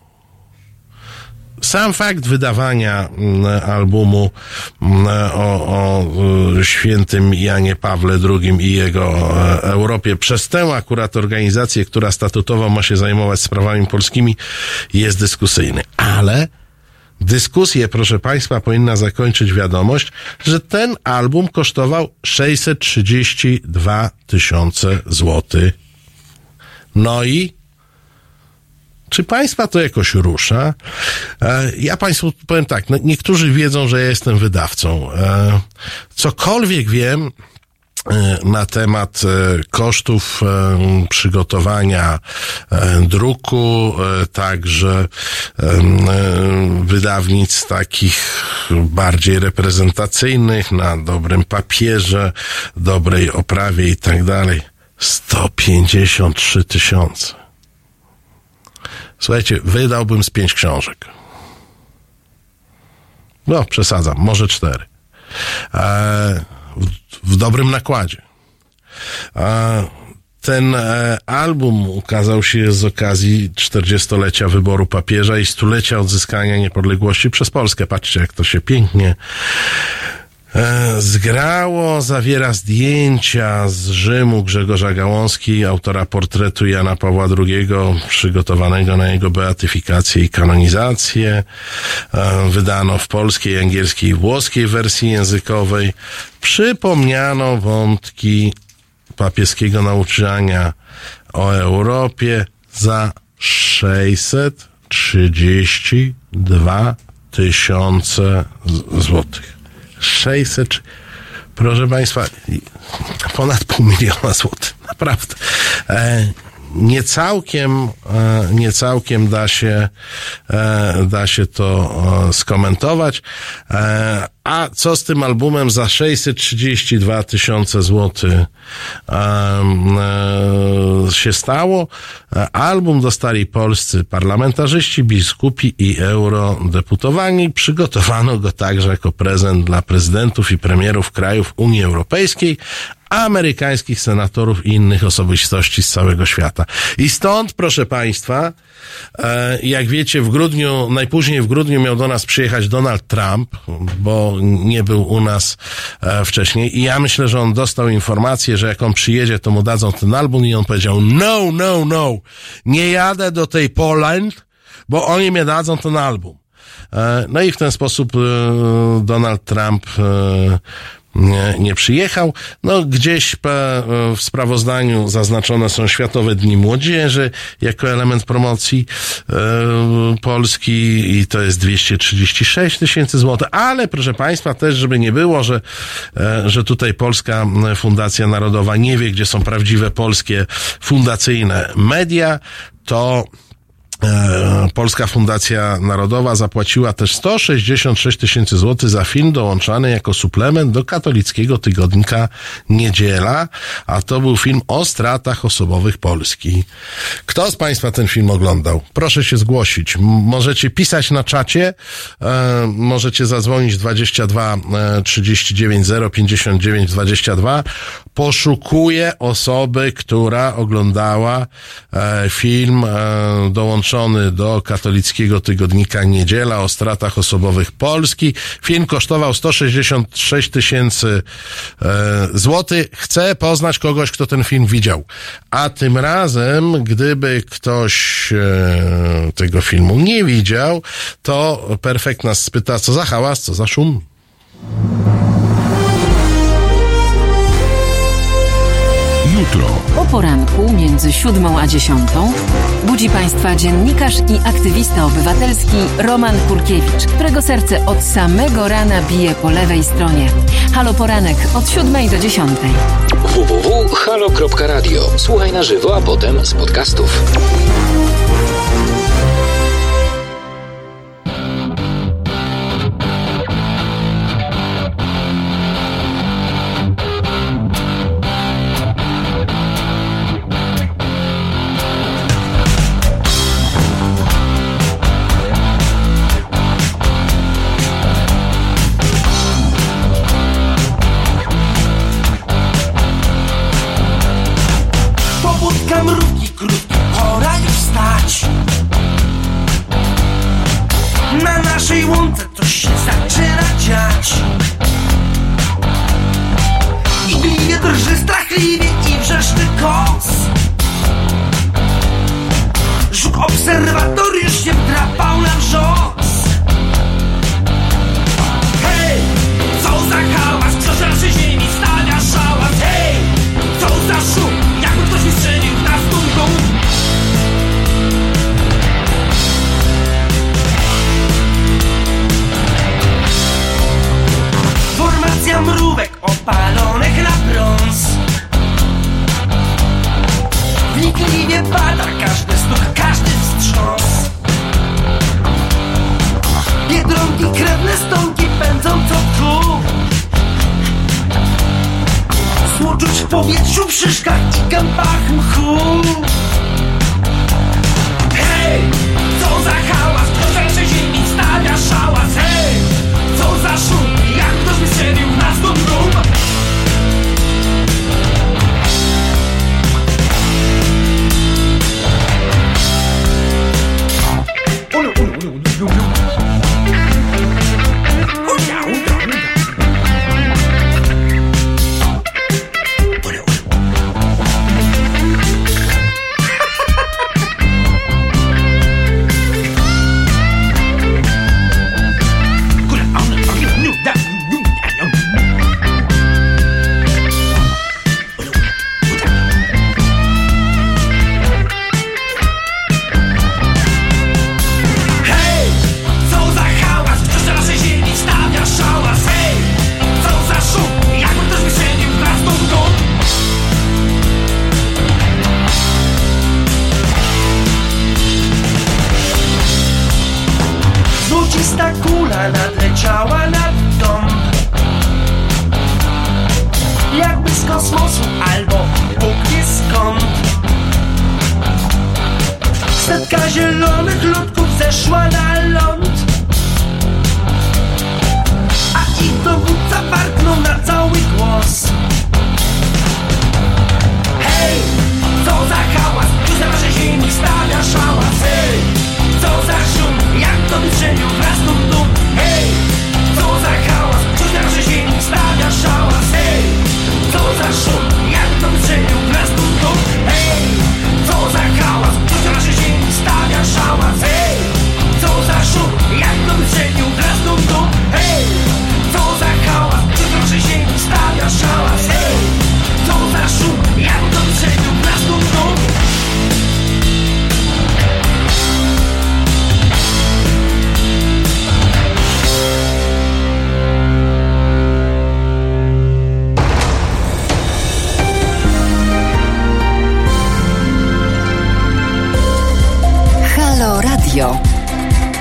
S2: Sam fakt wydawania mm, albumu mm, o, o y, świętym Janie Pawle II i jego e, Europie przez tę akurat organizację, która statutowo ma się zajmować sprawami polskimi, jest dyskusyjny. Ale dyskusję, proszę Państwa, powinna zakończyć wiadomość, że ten album kosztował 632 tysiące złotych. No i czy Państwa to jakoś rusza? E, Ja Państwu powiem tak, no niektórzy wiedzą, że ja jestem wydawcą. E, Cokolwiek wiem, na temat e, kosztów e, przygotowania e, druku, e, także em, e, wydawnic takich bardziej reprezentacyjnych, na dobrym papierze, dobrej oprawie i tak dalej. 153 tysiące. Słuchajcie, wydałbym z pięć książek. No, przesadzam, może cztery. E, w, dobrym nakładzie. E, ten e, album ukazał się z okazji 40-lecia wyboru papieża i stulecia odzyskania niepodległości przez Polskę. Patrzcie, jak to się pięknie zgrało. Zawiera zdjęcia z Rzymu Grzegorza Gałązki, autora portretu Jana Pawła II, przygotowanego na jego beatyfikację i kanonizację. E, Wydano w polskiej, angielskiej i włoskiej wersji językowej. Przypomniano wątki papieskiego nauczania o Europie za 632 tysiące złotych. 600, proszę Państwa, ponad pół miliona złotych. Naprawdę. E, nie całkiem, e, nie całkiem da się, e, da się to e, skomentować. A co z tym albumem za 632 tysiące złotych się stało? Album dostali polscy parlamentarzyści, biskupi i eurodeputowani. Przygotowano go także jako prezent dla prezydentów i premierów krajów Unii Europejskiej, amerykańskich senatorów i innych osobistości z całego świata. I stąd, proszę Państwa, e, jak wiecie, w grudniu, najpóźniej w grudniu miał do nas przyjechać Donald Trump, bo nie był u nas e, wcześniej i ja myślę, że on dostał informację, że jak on przyjedzie, to mu dadzą ten album i on powiedział, no, no, no, nie jadę do tej Poland, bo oni mnie dadzą ten album. E, No i w ten sposób Donald Trump nie, nie przyjechał. No, gdzieś pa, w sprawozdaniu zaznaczone są Światowe Dni Młodzieży jako element promocji e, Polski i to jest 236 tysięcy złotych, ale proszę Państwa, też żeby nie było, że, e, że tutaj Polska Fundacja Narodowa nie wie, gdzie są prawdziwe polskie fundacyjne media, to E, Polska Fundacja Narodowa zapłaciła też 166 tysięcy złotych za film dołączany jako suplement do katolickiego tygodnika Niedziela, a to był film o stratach osobowych Polski. Kto z Państwa ten film oglądał? Proszę się zgłosić. Możecie pisać na czacie, e, możecie zadzwonić 22 e, 39 0 59 22. Poszukuję osoby, która oglądała e, film e, dołączony do katolickiego tygodnika Niedziela o stratach osobowych Polski. Film kosztował 166 tysięcy e, złotych. Chcę poznać kogoś, kto ten film widział. A tym razem, gdyby ktoś e, tego filmu nie widział, to Perfekt nas spyta, co za hałas, co za szum.
S3: Poranku między siódmą a dziesiątą budzi Państwa dziennikarz i aktywista obywatelski Roman Kurkiewicz, którego serce od samego rana bije po lewej stronie. Halo Poranek od siódmej do dziesiątej.
S8: www.halo.radio. Słuchaj na żywo, a potem z podcastów.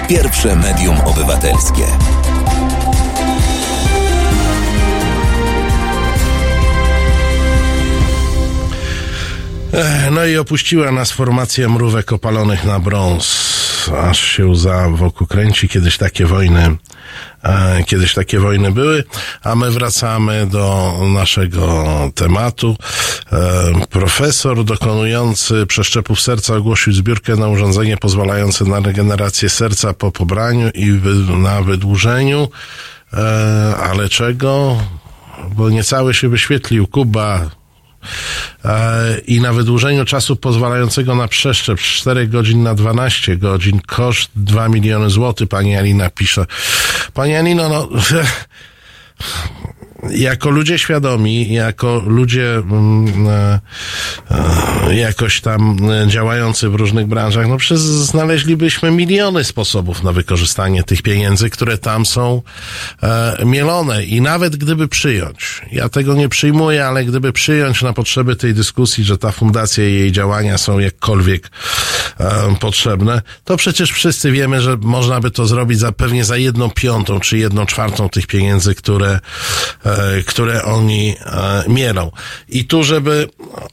S6: Pierwsze medium obywatelskie.
S2: No i opuściła nas formacja mrówek opalonych na brąz. Aż się łza wokół kręci. Kiedyś takie wojny, e, kiedyś takie wojny były, a my wracamy do naszego tematu. E, profesor dokonujący przeszczepów serca ogłosił zbiórkę na urządzenie pozwalające na regenerację serca po pobraniu i wy, na wydłużeniu. E, ale czego? Bo niecały się wyświetlił Kuba, i na wydłużeniu czasu pozwalającego na przeszczep z 4 godzin na 12 godzin koszt 2 miliony złotych, pani Alina pisze. Pani Alino, no jako ludzie świadomi, jako ludzie mm, e, e, jakoś tam działający w różnych branżach, no przecież znaleźlibyśmy miliony sposobów na wykorzystanie tych pieniędzy, które tam są e, mielone. I nawet gdyby przyjąć, ja tego nie przyjmuję, ale gdyby przyjąć na potrzeby tej dyskusji, że ta fundacja i jej działania są jakkolwiek potrzebne, to przecież wszyscy wiemy, że można by to zrobić za, pewnie za jedną piątą czy jedną czwartą tych pieniędzy, które, które oni e, mielą. I tu, żeby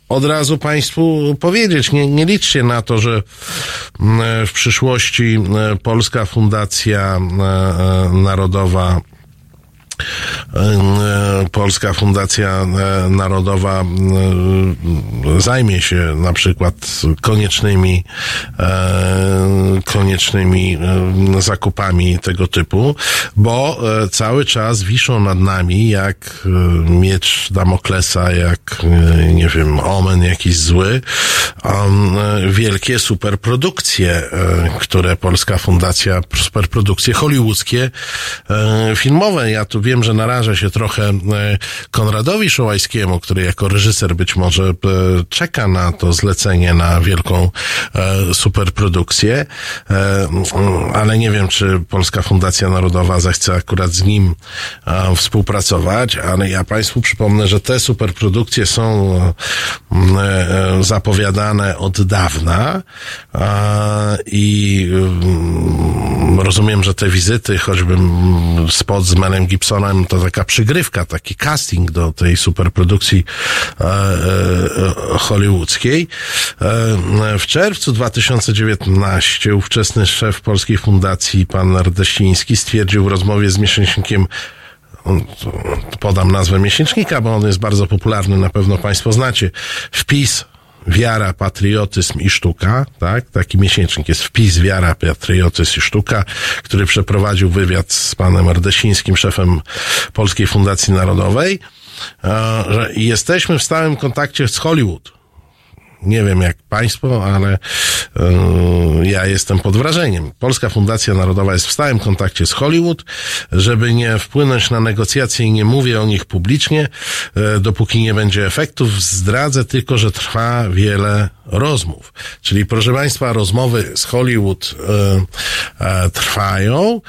S2: od razu Państwu powiedzieć, nie, nie liczcie na to, że mm, w przyszłości e, Polska Fundacja e, e, Narodowa e, Polska Fundacja e, Narodowa e, zajmie się na przykład koniecznymi e, koniecznymi e, zakupami tego typu, bo e, cały czas wiszą nad nami jak e, miecz Damoklesa, jak e, nie wiem, omen jakiś zły, um, e, wielkie superprodukcje, e, które Polska Fundacja, superprodukcje hollywoodzkie, e, filmowe. Ja tu wiem, że narażę się trochę e, Konradowi Szołajskiemu, który jako reżyser być może e, czeka na to zlecenie na wielką e, superprodukcję, e, ale nie wiem, czy Polska Fundacja Narodowa zechce akurat z nim współpracować, ale ja Państwu przypomnę, że te superprodukcje są e, zapowiadane od dawna i mm, rozumiem, że te wizyty, choćby mm, spot z Melem Gibsonem, to taka przygrywka, taki casting do tej superprodukcji e, e, hollywoodzkiej. E, w czerwcu 2019 ówczesny szef Polskiej Fundacji, pan Ardesiński, stwierdził w rozmowie z miesięcznikiem podam nazwę miesięcznika, bo on jest bardzo popularny, na pewno Państwo znacie. Wpis Wiara, patriotyzm i sztuka, tak? Taki miesięcznik jest wpis Wiara, patriotyzm i sztuka, który przeprowadził wywiad z panem Ardesińskim, szefem Polskiej Fundacji Narodowej, e, że jesteśmy w stałym kontakcie z Hollywood. Nie wiem jak Państwo, ale yy, ja jestem pod wrażeniem. Polska Fundacja Narodowa jest w stałym kontakcie z Hollywood, żeby nie wpłynąć na negocjacje i nie mówię o nich publicznie, yy, dopóki nie będzie efektów. Zdradzę tylko, że trwa wiele rozmów. Czyli proszę Państwa, rozmowy z Hollywood yy, e, trwają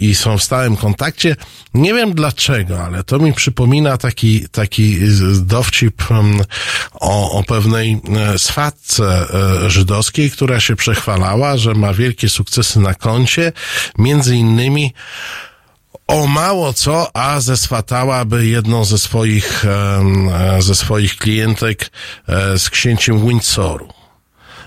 S2: i, są w stałym kontakcie. Nie wiem dlaczego, ale to mi przypomina taki, taki dowcip o, o pewnej e, swatce e, żydowskiej, która się przechwalała, że ma wielkie sukcesy na koncie, między innymi o mało co, a zeswatałaby jedną ze swoich, e, ze swoich klientek z księciem Windsoru.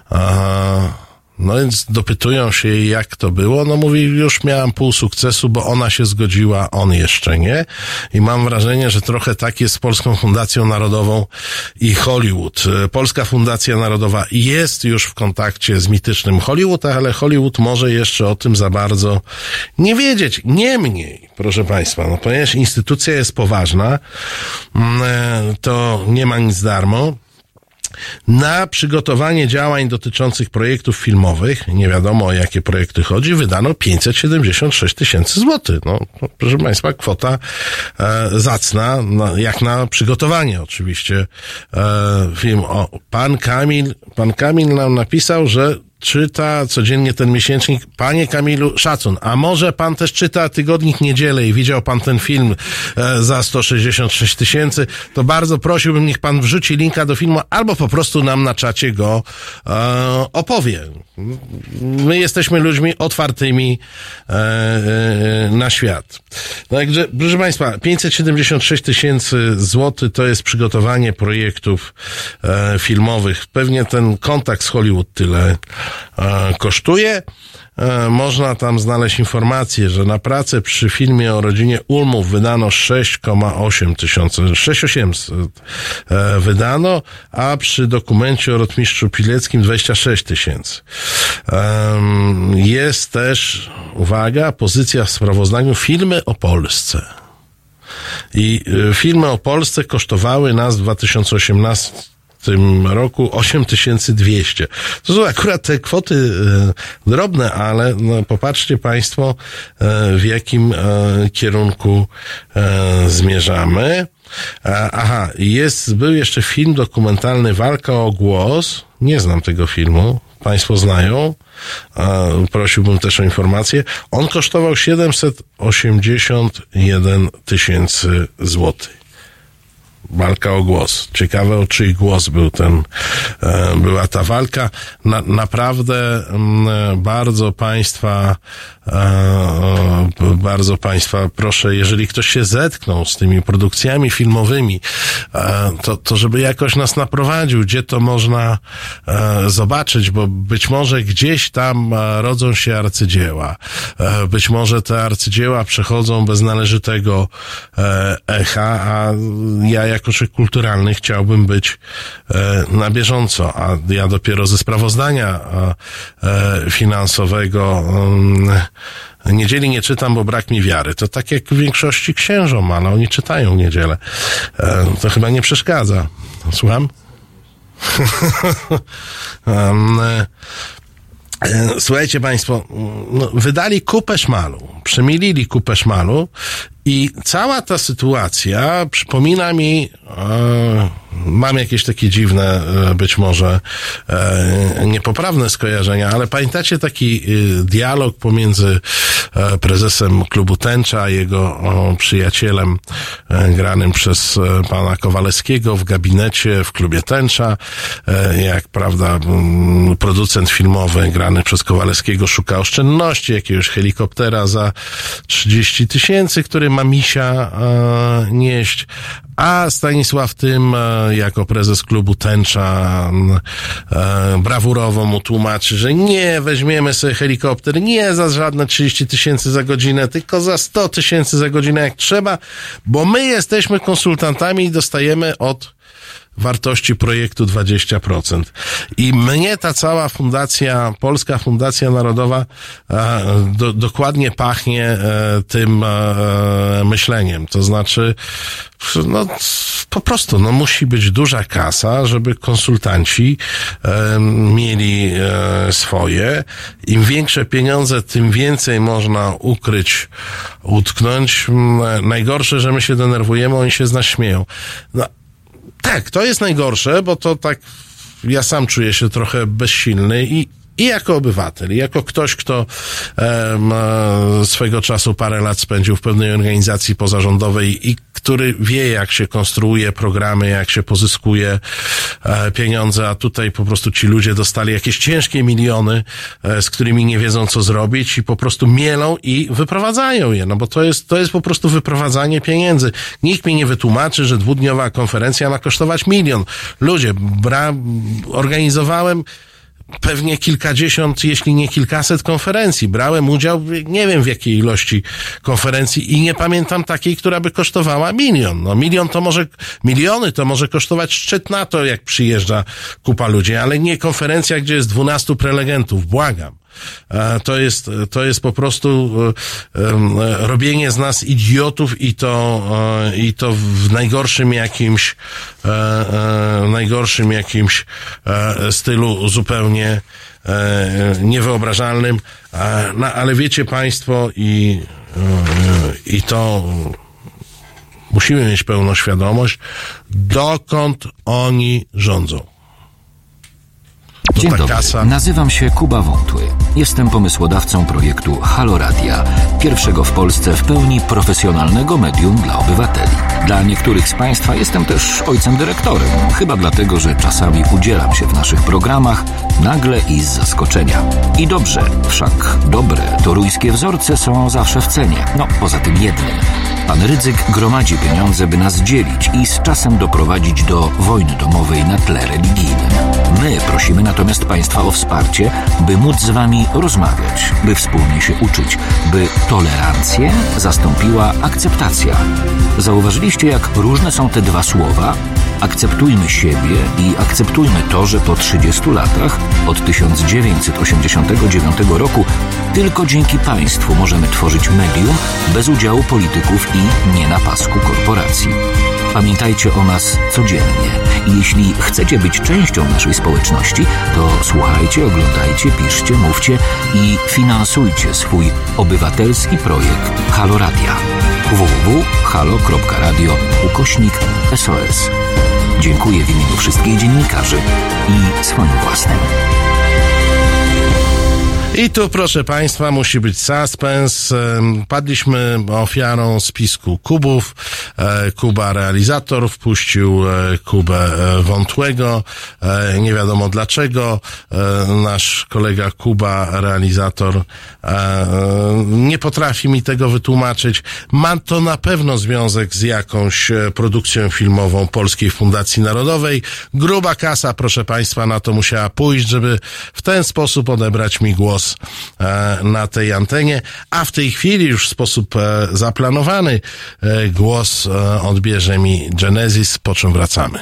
S2: A, no więc dopytują się jej, jak to było. No mówi, już miałam pół sukcesu, bo ona się zgodziła, on jeszcze nie. I mam wrażenie, że trochę tak jest z Polską Fundacją Narodową i Hollywood. E, Polska Fundacja Narodowa jest już w kontakcie z mitycznym Hollywood, ale Hollywood może jeszcze o tym za bardzo nie wiedzieć. Niemniej, proszę Państwa, no ponieważ instytucja jest poważna, mm, e, to nie ma nic darmo. Na przygotowanie działań dotyczących projektów filmowych, nie wiadomo o jakie projekty chodzi, wydano 576 tysięcy złotych. No, no, proszę Państwa, kwota e, zacna, no, jak na przygotowanie oczywiście e, film. O, pan Kamil, pan Kamil nam napisał, że czyta codziennie ten miesięcznik. Panie Kamilu, szacun. A może pan też czyta tygodnik Niedzielę i widział pan ten film e, za 166 tysięcy, to bardzo prosiłbym, niech pan wrzuci linka do filmu, albo po prostu nam na czacie go e, opowie. My jesteśmy ludźmi otwartymi e, e, na świat. Także, proszę Państwa, 576 tysięcy złotych to jest przygotowanie projektów e, filmowych. Pewnie ten kontakt z Hollywood tyle kosztuje. E, można tam znaleźć informację, że na pracę przy filmie o rodzinie Ulmów wydano 6,8 tysiąca, 6,800 e, wydano, a przy dokumencie o rotmistrzu Pileckim 26 tysięcy. Jest też, uwaga, pozycja w sprawozdaniu filmy o Polsce. I y, filmy o Polsce kosztowały nas w 2018 tym roku 8200. To są akurat te kwoty e, drobne, ale no, popatrzcie Państwo, e, w jakim e, kierunku zmierzamy. Aha, jest, był jeszcze film dokumentalny Walka o głos. Nie znam tego filmu. Państwo znają. Prosiłbym też o informację. On kosztował 781 tysięcy złotych walka o głos. Ciekawe, o czyj głos był ten, e, była ta walka. Na, naprawdę mm, bardzo Państwa, e, bardzo Państwa proszę, jeżeli ktoś się zetknął z tymi produkcjami filmowymi, e, to, to żeby jakoś nas naprowadził, gdzie to można zobaczyć, bo być może gdzieś tam rodzą się arcydzieła. Być może te arcydzieła przechodzą bez należytego echa, a ja jako człowiek kulturalny chciałbym być e, na bieżąco, a ja dopiero ze sprawozdania e, e, finansowego mm, Niedzieli nie czytam, bo brak mi wiary. To tak jak w większości księżom, ale oni czytają niedzielę. To chyba nie przeszkadza. Słucham? Słuchajcie Państwo, no, wydali kupę szmalu, przemilili kupę szmalu i cała ta sytuacja przypomina mi, e, mam jakieś takie dziwne, e, być może e, niepoprawne skojarzenia, ale pamiętacie taki e, dialog pomiędzy e, prezesem klubu Tęcza a jego o, przyjacielem granym przez pana Kowalewskiego w gabinecie w klubie Tęcza, jak prawda producent filmowy grany przez Kowalewskiego szuka oszczędności, jakiegoś helikoptera za 30 tysięcy, który ma misia e, nieść, a Stanisław Tym, e, jako prezes klubu Tęcza, e, brawurowo mu tłumaczy, że nie, weźmiemy sobie helikopter, nie za żadne 30 tysięcy za godzinę, tylko za 100 tysięcy za godzinę jak trzeba, bo my jesteśmy konsultantami i dostajemy od wartości projektu 20%. I mnie ta cała fundacja, Polska Fundacja Narodowa e, do, dokładnie pachnie e, tym e, myśleniem. To znaczy, no po prostu, no musi być duża kasa, żeby konsultanci mieli swoje. Im większe pieniądze, tym więcej można ukryć, utknąć. Najgorsze, że my się denerwujemy, oni się z nas śmieją. No, tak, to jest najgorsze, bo to tak ja sam czuję się trochę bezsilny i, i jako obywatel, i jako ktoś, kto e, swego czasu parę lat spędził w pewnej organizacji pozarządowej i który wie, jak się konstruuje programy, jak się pozyskuje e, pieniądze, a tutaj po prostu ci ludzie dostali jakieś ciężkie miliony, e, z którymi nie wiedzą, co zrobić i po prostu mielą i wyprowadzają je, no bo to jest, to jest po prostu wyprowadzanie pieniędzy. Nikt mi nie wytłumaczy, że dwudniowa konferencja ma kosztować milion. Ludzie, bra, organizowałem pewnie kilkadziesiąt, jeśli nie kilkaset konferencji. Brałem udział, w- nie wiem w jakiej ilości konferencji i nie pamiętam takiej, która by kosztowała milion. No milion to może, miliony to może kosztować szczyt NATO, jak przyjeżdża kupa ludzi, ale nie konferencja, gdzie jest dwunastu prelegentów. Błagam. E, To jest, to jest po prostu e, e, robienie z nas idiotów i to, i to w najgorszym jakimś, najgorszym jakimś stylu zupełnie niewyobrażalnym. No, ale wiecie Państwo i, i to musimy mieć pełną świadomość, dokąd oni rządzą.
S12: Ta
S13: dobry.
S12: kasa.
S13: Nazywam się Kuba Wątły. Jestem pomysłodawcą projektu Halo Radia, pierwszego w Polsce w pełni profesjonalnego medium dla obywateli. Dla niektórych z Państwa jestem też ojcem dyrektorem, chyba dlatego, że czasami udzielam się w naszych programach nagle i z zaskoczenia. I dobrze, wszak dobre toruńskie wzorce są zawsze w cenie. No, poza tym jednym. Pan Rydzyk gromadzi pieniądze, by nas dzielić i z czasem doprowadzić do wojny domowej na tle religijnym. My prosimy natomiast Państwa o wsparcie, by móc z Wami rozmawiać, by wspólnie się uczyć, by tolerancję zastąpiła akceptacja. Zauważyliście, jak różne są te dwa słowa? Akceptujmy siebie i akceptujmy to, że po 30 latach, od 1989 roku, tylko dzięki państwu możemy tworzyć medium bez udziału polityków i nie na pasku korporacji. Pamiętajcie o nas codziennie i jeśli chcecie być częścią naszej społeczności, to słuchajcie, oglądajcie, piszcie, mówcie i finansujcie swój obywatelski projekt Halo Radia www.halo.radio ukośnik SOS. Dziękuję w imieniu wszystkich dziennikarzy i swoim własnym.
S12: I tu, proszę Państwa, musi być suspens. Padliśmy ofiarą spisku Kubów. E, Kuba realizator wpuścił e, Kubę e, Wątłego. Nie wiadomo dlaczego. Nasz kolega Kuba, realizator, nie potrafi mi tego wytłumaczyć. Ma to na pewno związek z jakąś produkcją filmową Polskiej Fundacji Narodowej. Gruba kasa, proszę Państwa, na to musiała pójść, żeby w ten sposób odebrać mi głos e, na tej antenie, a w tej chwili już w sposób e, zaplanowany e, głos odbierze mi Genesis, po czym wracamy.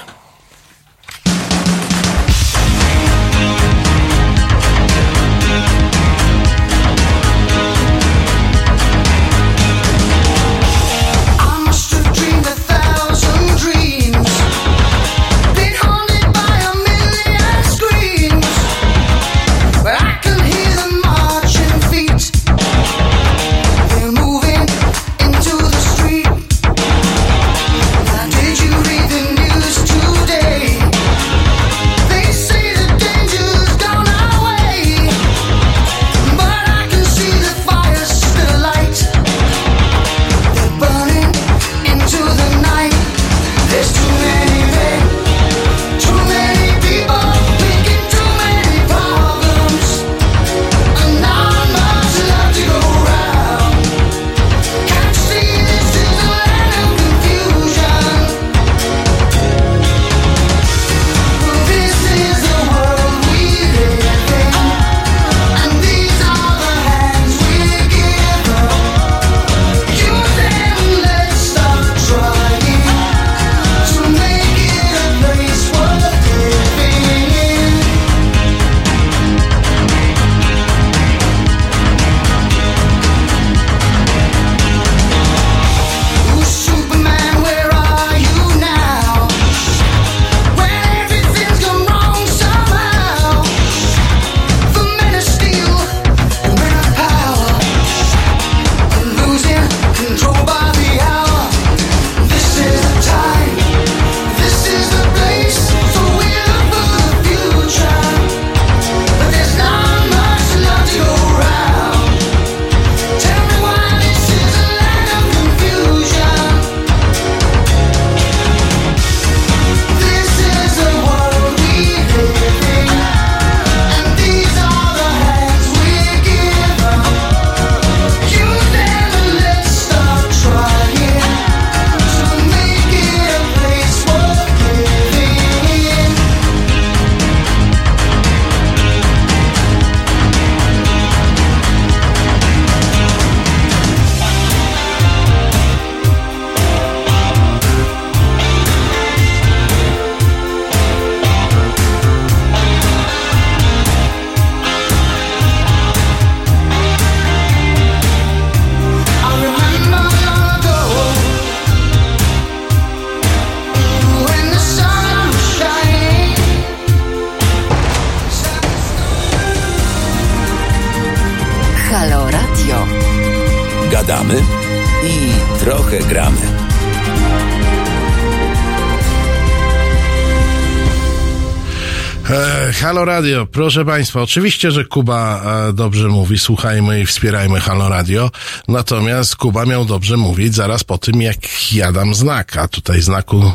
S14: Radio,
S2: proszę Państwa, oczywiście, że Kuba e, dobrze mówi, słuchajmy i wspierajmy Halo Radio, natomiast Kuba miał dobrze mówić zaraz po tym, jak ja dam znak, a tutaj znaku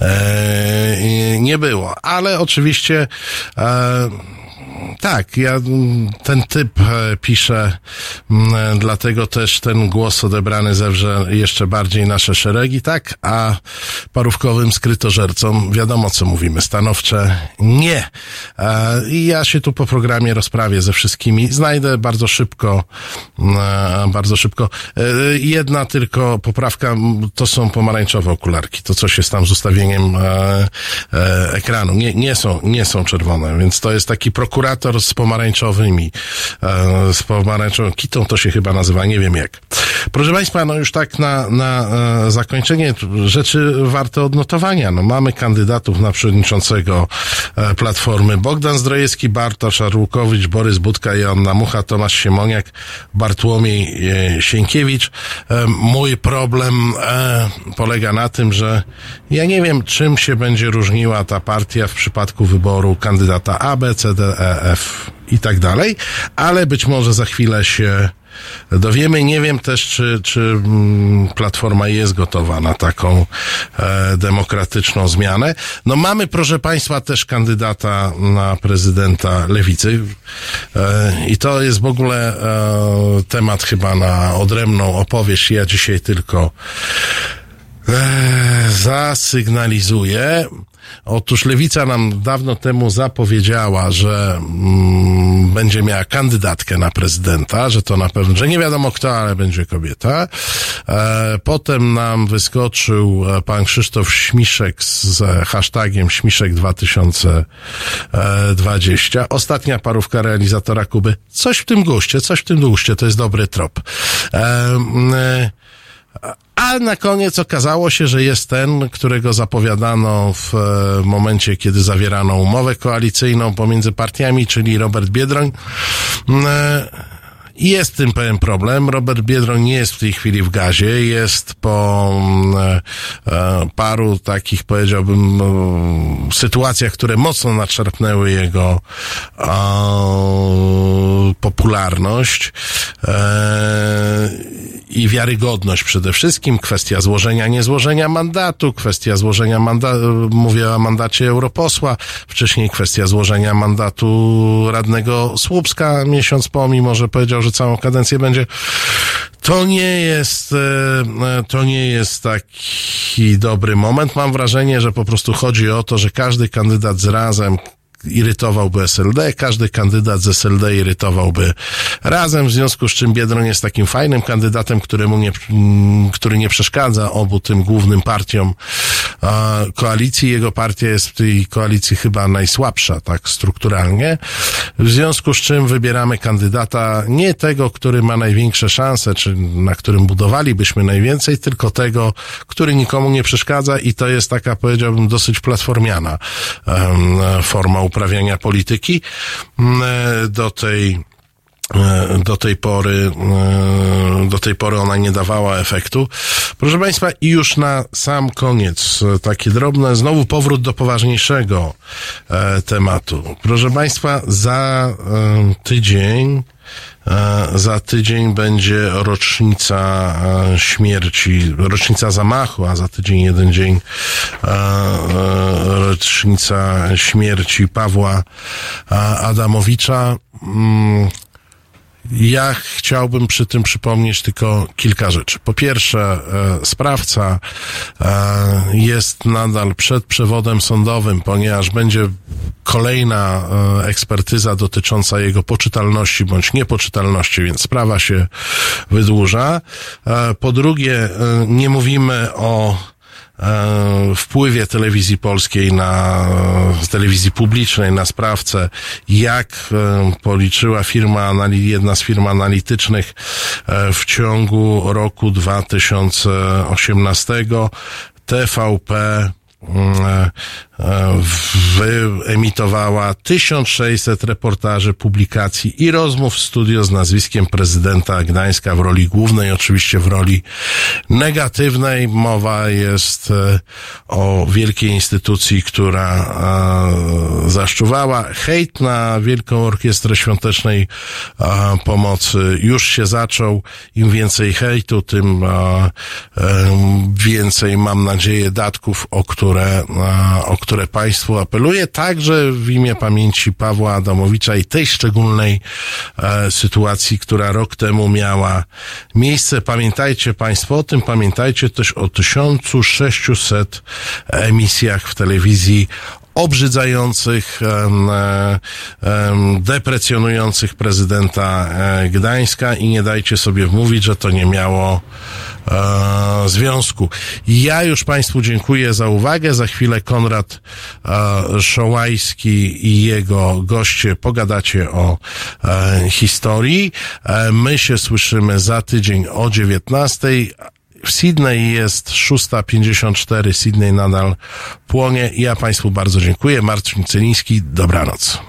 S2: e, nie było. Ale oczywiście e, tak, ja mm, ten typ e, piszę, mm, dlatego też ten głos odebrany zewrze jeszcze bardziej nasze szeregi, tak, a parówkowym skrytożercom wiadomo co mówimy, stanowcze nie. E, I ja się tu po programie rozprawię ze wszystkimi, znajdę bardzo szybko, mm, bardzo szybko. E, Jedna tylko poprawka, to są pomarańczowe okularki, to coś jest tam z ustawieniem e, e, ekranu, nie, nie są, nie są czerwone, więc to jest taki prokurator z pomarańczowymi, e, z pomarańczową kitą, to się chyba nazywa, nie wiem jak. Proszę Państwa, no już tak na, na e, zakończenie rzeczy warte odnotowania. No mamy kandydatów na przewodniczącego e, Platformy. Bogdan Zdrojewski, Bartosz Arłukowicz, Borys Budka, Joanna Mucha, Tomasz Siemoniak, Bartłomiej Sienkiewicz. Mój problem polega na tym, że ja nie wiem, czym się będzie różniła ta partia w przypadku wyboru kandydata A, B, C, D, E, I tak dalej, ale być może za chwilę się dowiemy. Nie wiem też, czy, czy mm, Platforma jest gotowa na taką e, demokratyczną zmianę. No mamy, proszę Państwa, też kandydata na prezydenta Lewicy e, i to jest w ogóle e, temat chyba na odrębną opowieść. Ja dzisiaj tylko e, zasygnalizuję. Otóż Lewica nam dawno temu zapowiedziała, że mm, będzie miała kandydatkę na prezydenta, że to na pewno, że nie wiadomo kto, ale będzie kobieta. E, potem nam wyskoczył e, pan Krzysztof Śmiszek z, z hashtagiem Śmiszek 2020. Ostatnia parówka realizatora Kuby. Coś w tym guście, coś w tym guście, to jest dobry trop. E, mm, e, a na koniec okazało się, że jest ten, którego zapowiadano w e, momencie, kiedy zawierano umowę koalicyjną pomiędzy partiami, czyli Robert Biedroń. Jest tym pewien problem. Robert Biedroń nie jest w tej chwili w gazie. Jest po mm, e, e, paru takich, powiedziałbym, e, sytuacjach, które mocno naczerpnęły jego e, popularność e, i wiarygodność przede wszystkim. Kwestia złożenia, niezłożenia mandatu, kwestia złożenia mandatu, mówię o mandacie europosła, wcześniej kwestia złożenia mandatu radnego Słupska miesiąc po, mimo że powiedział, że całą kadencję będzie. To nie jest, e, to nie jest taki dobry moment. Mam wrażenie, że po prostu chodzi o to, że każdy kandydat z razem irytowałby SLD, każdy kandydat z SLD irytowałby razem, w związku z czym Biedroń jest takim fajnym kandydatem, któremu nie, mm, który nie przeszkadza obu tym głównym partiom koalicji. Jego partia jest w tej koalicji chyba najsłabsza, tak strukturalnie. W związku z czym wybieramy kandydata nie tego, który ma największe szanse, czy na którym budowalibyśmy najwięcej, tylko tego, który nikomu nie przeszkadza i to jest taka, powiedziałbym, dosyć platformiana forma uprawiania polityki. Mm, e, Do tej do tej pory, e, do tej pory ona nie dawała efektu. Proszę Państwa, i już na sam koniec, e, takie drobne, znowu powrót do poważniejszego e, tematu. Proszę Państwa, za e, tydzień E, Za tydzień będzie rocznica e, śmierci, rocznica zamachu, a za tydzień jeden dzień e, e, rocznica śmierci Pawła e, Adamowicza. Ja chciałbym przy tym przypomnieć tylko kilka rzeczy. Po pierwsze, e, sprawca e, jest nadal przed przewodem sądowym, ponieważ będzie kolejna e, ekspertyza dotycząca jego poczytalności bądź niepoczytalności, więc sprawa się wydłuża. Po drugie, nie mówimy o wpływie telewizji polskiej na e, telewizji publicznej na sprawcę, jak e, policzyła firma, jedna z firm analitycznych e, w ciągu roku 2018 TVP e, e, wyemitowała 1600 reportaży, publikacji i rozmów w studio z nazwiskiem prezydenta Gdańska w roli głównej, oczywiście w roli negatywnej. Mowa jest e, o wielkiej instytucji, która e, zaszczuwała hejt na Wielką Orkiestrę Świątecznej e, Pomocy. Już się zaczął. Im więcej hejtu, tym więcej, mam nadzieję, datków, o które, o które Państwu apeluję. Także w imię pamięci Pawła Adamowicza i tej szczególnej e, sytuacji, która rok temu miała miejsce. Pamiętajcie Państwo o tym, pamiętajcie też o 1600 emisjach w telewizji obrzydzających, e, deprecjonujących prezydenta e, Gdańska i nie dajcie sobie wmówić, że to nie miało e, związku. Ja już Państwu dziękuję za uwagę. Za chwilę Konrad Szołajski i jego goście pogadacie o historii. My się słyszymy za tydzień o 19. W Sydney jest 6.54, Sydney nadal płonie. Ja Państwu bardzo dziękuję. Marcin Celiński, dobranoc.